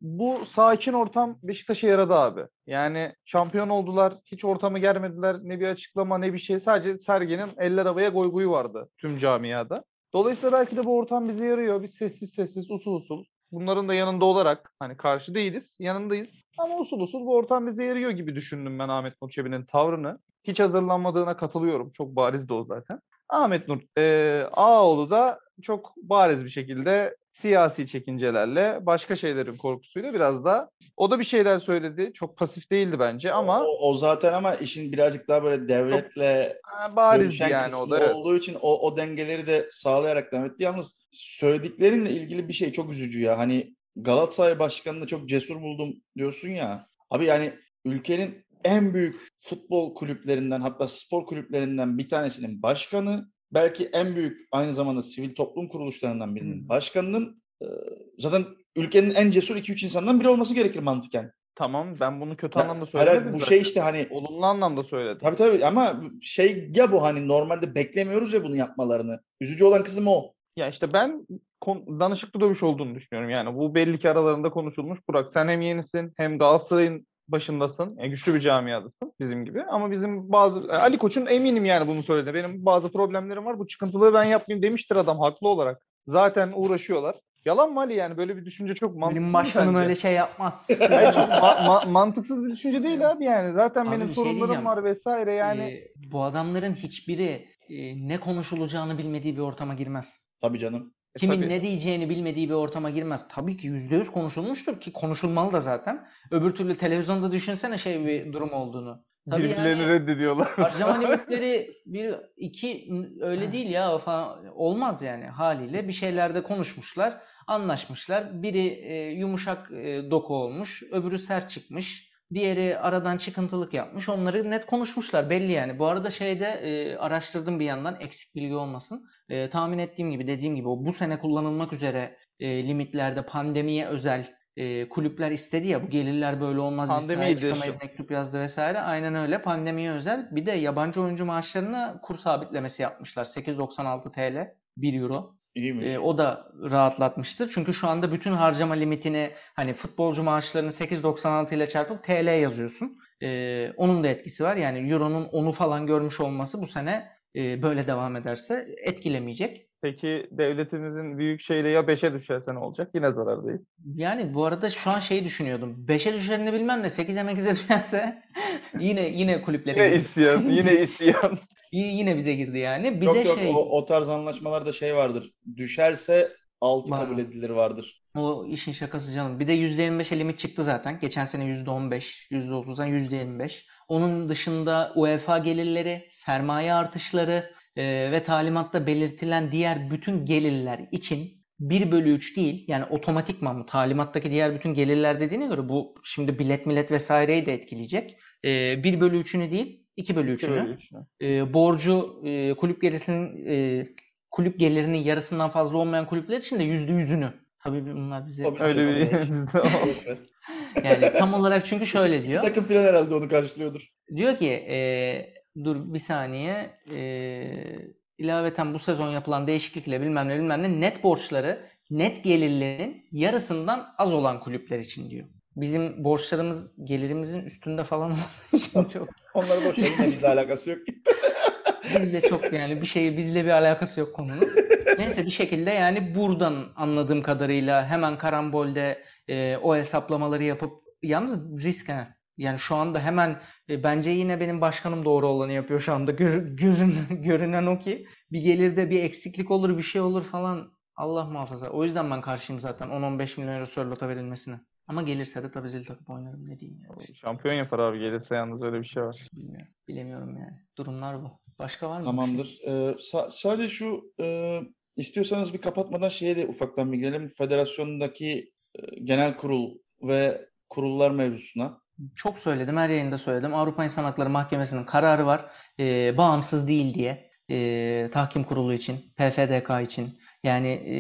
bu sakin ortam Beşiktaş'a yaradı abi. Yani şampiyon oldular. Hiç ortamı germediler. Ne bir açıklama ne bir şey. Sadece Sergen'in eller havaya goyguyu vardı tüm camiada. Dolayısıyla belki de bu ortam bize yarıyor. Biz sessiz sessiz usul usul bunların da yanında olarak hani karşı değiliz. Yanındayız. Ama usul usul bu ortam bize yarıyor gibi düşündüm ben Ahmet Nur Çebi'nin tavrını. Hiç hazırlanmadığına katılıyorum. Çok bariz de o zaten. Ahmet Nur e, Ağoğlu da çok bariz bir şekilde siyasi çekincelerle, başka şeylerin korkusuyla biraz da o da bir şeyler söyledi. Çok pasif değildi bence ama o, o zaten ama işin birazcık daha böyle devletle barizdi görüşen yani o da. evet. olduğu için o, o dengeleri de sağlayarak devam etti. Yalnız söylediklerinle ilgili bir şey çok üzücü ya. Hani Galatasaray Başkanı'nı çok cesur buldum diyorsun ya. Abi yani ülkenin en büyük futbol kulüplerinden hatta spor kulüplerinden bir tanesinin başkanı belki en büyük aynı zamanda sivil toplum kuruluşlarından birinin Hı. başkanının e, zaten ülkenin en cesur 2-3 insandan biri olması gerekir mantıken. Tamam ben bunu kötü Ya, anlamda söylemedim. bu zaten. şey işte hani olumlu anlamda söyledim. Tabii tabii ama şey ya bu hani normalde beklemiyoruz ya bunu yapmalarını. Üzücü olan kısım o. Ya işte ben danışıklı dövüş olduğunu düşünüyorum. Yani bu belli ki aralarında konuşulmuş. Burak sen hem yenisin hem Galatasaray'ın başındasın. Yani güçlü bir camiadasın bizim gibi. Ama bizim bazı Ali Koç'un eminim yani bunu söyledi. Benim bazı problemlerim var. Bu çıkıntılığı ben yapmayayım demiştir adam haklı olarak. Zaten uğraşıyorlar. Yalan mı Ali yani böyle bir düşünce çok mantıksız Benim başkanım öyle şey yapmaz. Hayır, ma- ma- mantıksız bir düşünce değil abi yani. Zaten Abi benim şey sorunlarım var vesaire yani. Ee, bu adamların hiçbiri e, ne konuşulacağını bilmediği bir ortama girmez. Tabii canım. E, Kimin tabii. ne diyeceğini bilmediği bir ortama girmez. Tabii ki yüzde yüz konuşulmuştur ki konuşulmalı da zaten. Öbür türlü televizyonda düşünsene şey bir durum olduğunu. Tabii Birbirlerini yani reddediyorlar. harcama limitleri bir iki öyle değil ya falan olmaz yani haliyle bir şeylerde konuşmuşlar, anlaşmışlar. Biri e, yumuşak e, doku olmuş, öbürü sert çıkmış. Diğeri aradan çıkıntılık yapmış. Onları net konuşmuşlar belli yani. Bu arada şeyde e, araştırdım bir yandan eksik bilgi olmasın. E, tahmin ettiğim gibi dediğim gibi o bu sene kullanılmak üzere e, limitlerde pandemiye özel e, kulüpler istedi ya bu gelirler böyle olmaz biz sahaya Pandemiydi. çıkamayız mektup yazdı vesaire. Aynen öyle pandemiye özel. Bir de yabancı oyuncu maaşlarına kur sabitlemesi yapmışlar. 8.96 TL 1 euro. İyiymiş. E, o da rahatlatmıştır. Çünkü şu anda bütün harcama limitini hani futbolcu maaşlarını 8.96 ile çarpıp TL yazıyorsun. E, onun da etkisi var. Yani Euro'nun onu falan görmüş olması bu sene e, böyle devam ederse etkilemeyecek. Peki devletimizin büyük şeyle ya 5'e düşerse ne olacak? Yine zarardayız. Yani bu arada şu an şeyi düşünüyordum. 5'e düşerini bilmem de 8'e 8'e düşerse yine yine kulüplere Yine isyan, yine isyan. Yine bize girdi yani. Bir yok de yok şey o, o tarz anlaşmalarda şey vardır. Düşerse 6 Var. kabul edilir vardır. O işin şakası canım. Bir de %25'e limit çıktı zaten. Geçen sene %15, %30'dan %25. Onun dışında UEFA gelirleri, sermaye artışları e, ve talimatta belirtilen diğer bütün gelirler için 1 bölü 3 değil yani otomatikman bu talimattaki diğer bütün gelirler dediğine göre bu şimdi bilet millet vesaireyi de etkileyecek. E, 1 bölü 3'ünü değil 2 bölü 3'ünü. Böyle düşünün. E, borcu e, kulüp gerisinin e, kulüp gelirinin yarısından fazla olmayan kulüpler için de %100'ünü. Tabii bunlar bize Öyle bir yani tam olarak çünkü şöyle diyor. takım falan herhalde onu karşılıyordur. Diyor ki e, dur bir saniye e, ilaveten bu sezon yapılan değişiklikle bilmem ne bilmem ne net borçları net gelirlerin yarısından az olan kulüpler için diyor. Bizim borçlarımız gelirimizin üstünde falan olduğu için çok Onları boş bizle alakası yok. bizle çok yani bir şey bizle bir alakası yok konunun. Neyse bir şekilde yani buradan anladığım kadarıyla hemen karambolde e, o hesaplamaları yapıp yalnız risk ha. Yani şu anda hemen e, bence yine benim başkanım doğru olanı yapıyor şu anda. Gör- gözün, görünen o ki bir gelirde bir eksiklik olur bir şey olur falan Allah muhafaza. O yüzden ben karşıyım zaten 10-15 milyon euro Sörlot'a verilmesine. Ama gelirse de tabii zil takıp oynarım ne diyeyim ya. Şampiyon yapar abi gelirse yalnız öyle bir şey var. Bilmiyorum. Bilemiyorum yani. Durumlar bu. Başka var mı? bir şey? Tamamdır. Ee, sa- sadece şu e, istiyorsanız bir kapatmadan şeye de ufaktan bir girelim. Federasyondaki genel kurul ve kurullar mevzusuna. Çok söyledim, her yayında söyledim. Avrupa İnsan Hakları Mahkemesi'nin kararı var. Ee, bağımsız değil diye. Ee, tahkim kurulu için, PFDK için. Yani e,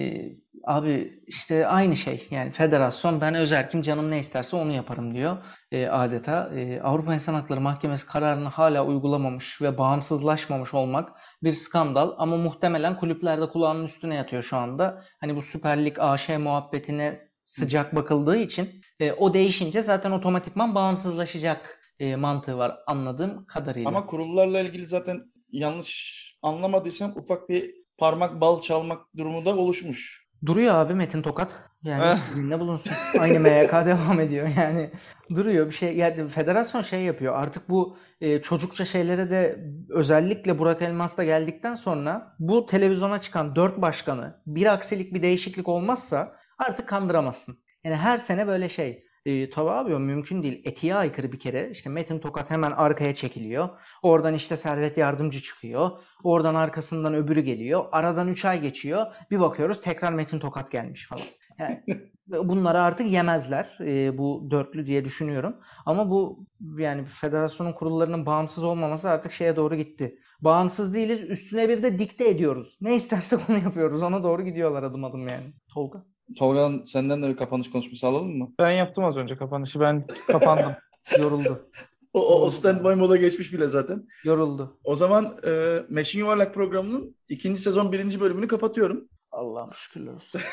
abi işte aynı şey. Yani federasyon ben özerkim canım ne isterse onu yaparım diyor e, adeta. E, Avrupa İnsan Hakları Mahkemesi kararını hala uygulamamış ve bağımsızlaşmamış olmak bir skandal. Ama muhtemelen kulüplerde kulağının üstüne yatıyor şu anda. Hani bu Süper Lig AŞ muhabbetine sıcak bakıldığı için e, o değişince zaten otomatikman bağımsızlaşacak e, mantığı var anladığım kadarıyla. Ama kurullarla ilgili zaten yanlış anlamadıysam ufak bir parmak bal çalmak durumu da oluşmuş. Duruyor abi Metin Tokat. Yani Eh. istediğinde bulunsun. Aynı MYK devam ediyor yani. Duruyor bir şey. Yani federasyon şey yapıyor. Artık bu e, çocukça şeylere de özellikle Burak Elmas da geldikten sonra bu televizyona çıkan dört başkanı bir aksilik bir değişiklik olmazsa artık kandıramazsın. Yani her sene böyle şey. E, tabii abi o mümkün değil. Etiğe aykırı bir kere. İşte Metin Tokat hemen arkaya çekiliyor. Oradan işte Servet Yardımcı çıkıyor. Oradan arkasından öbürü geliyor. Aradan 3 ay geçiyor. Bir bakıyoruz tekrar Metin Tokat gelmiş falan. Yani bunları artık yemezler e, bu dörtlü diye düşünüyorum. Ama bu yani federasyonun kurullarının bağımsız olmaması artık şeye doğru gitti. Bağımsız değiliz üstüne bir de dikte ediyoruz. Ne istersek onu yapıyoruz. Ona doğru gidiyorlar adım adım yani. Tolga. Tolga'nın senden de bir kapanış konuşması alalım mı? Ben yaptım az önce kapanışı. Ben kapandım. Yoruldu. O, o, o standby moda geçmiş bile zaten. Yoruldu. O zaman e, Meşin Yuvarlak programının ikinci sezon birinci bölümünü kapatıyorum. Allah'ım şükürler olsun.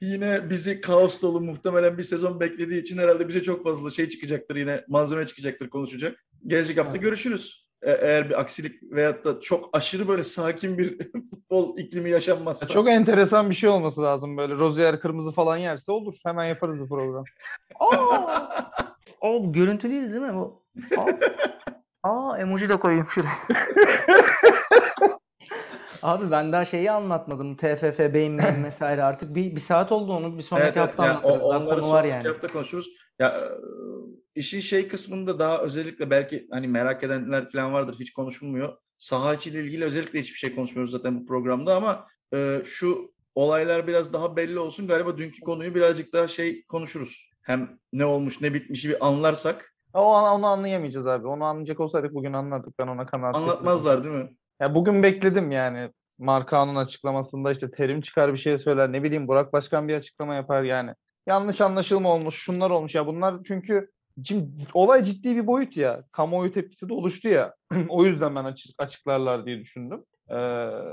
Yine bizi kaos dolu muhtemelen bir sezon beklediği için herhalde bize çok fazla şey çıkacaktır yine malzeme çıkacaktır konuşacak. Gelecek hafta Evet. görüşürüz. E- eğer bir aksilik veyahut da çok aşırı böyle sakin bir futbol iklimi yaşanmazsa. Çok enteresan bir şey olması lazım böyle. Rozier kırmızı falan yerse olur. Hemen yaparız bu program. Aa! Aa bu görüntülüydü değil mi bu? Aa, Aa emoji de koyayım şuraya. Abi ben daha şeyi anlatmadım. TFF, beyin beyin vesaire artık bir, bir saat oldu onu bir sonraki Evet, evet. hafta Yani o- anlatırız. Daha onları konu var sonraki yani. hafta konuşuruz. Ya işin şey kısmında daha özellikle belki hani merak edenler falan vardır hiç konuşulmuyor. Saha içiyle ilgili özellikle hiçbir şey konuşmuyoruz zaten bu programda ama e, şu olaylar biraz daha belli olsun. Galiba dünkü konuyu birazcık daha şey konuşuruz. hem ne olmuş ne bitmişi bir anlarsak O an onu anlayamayacağız abi. Onu anlayacak olsaydık bugün anlardık. Ben ona kanaat anlatmazlar değil mi? Ya bugün bekledim yani. Markanın açıklamasında işte terim çıkar bir şey söyler. Ne bileyim Burak Başkan bir açıklama yapar yani. Yanlış anlaşılma olmuş, şunlar olmuş ya. Bunlar çünkü şimdi olay ciddi bir boyut ya. Kamuoyu tepkisi de oluştu ya. o yüzden ben açık, açıklarlar diye düşündüm. Ee,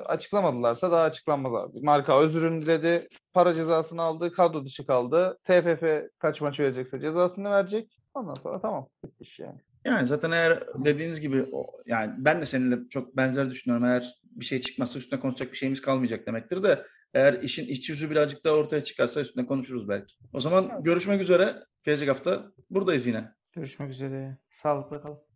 açıklamadılarsa daha açıklanmaz abi. Marka özürünü diledi, para cezasını aldı, kadro dışı kaldı. TFF kaç maç verecekse cezasını verecek. Ondan sonra tamam. Bitti iş yani. Yani zaten eğer dediğiniz gibi yani ben de seninle çok benzer düşünüyorum. Eğer bir şey çıkmazsa üstüne konuşacak bir şeyimiz kalmayacak demektir de eğer işin iç yüzü birazcık daha ortaya çıkarsa üstüne konuşuruz belki. O zaman görüşmek üzere. Gelecek hafta buradayız yine. Görüşmek üzere. Sağlıkla kalın.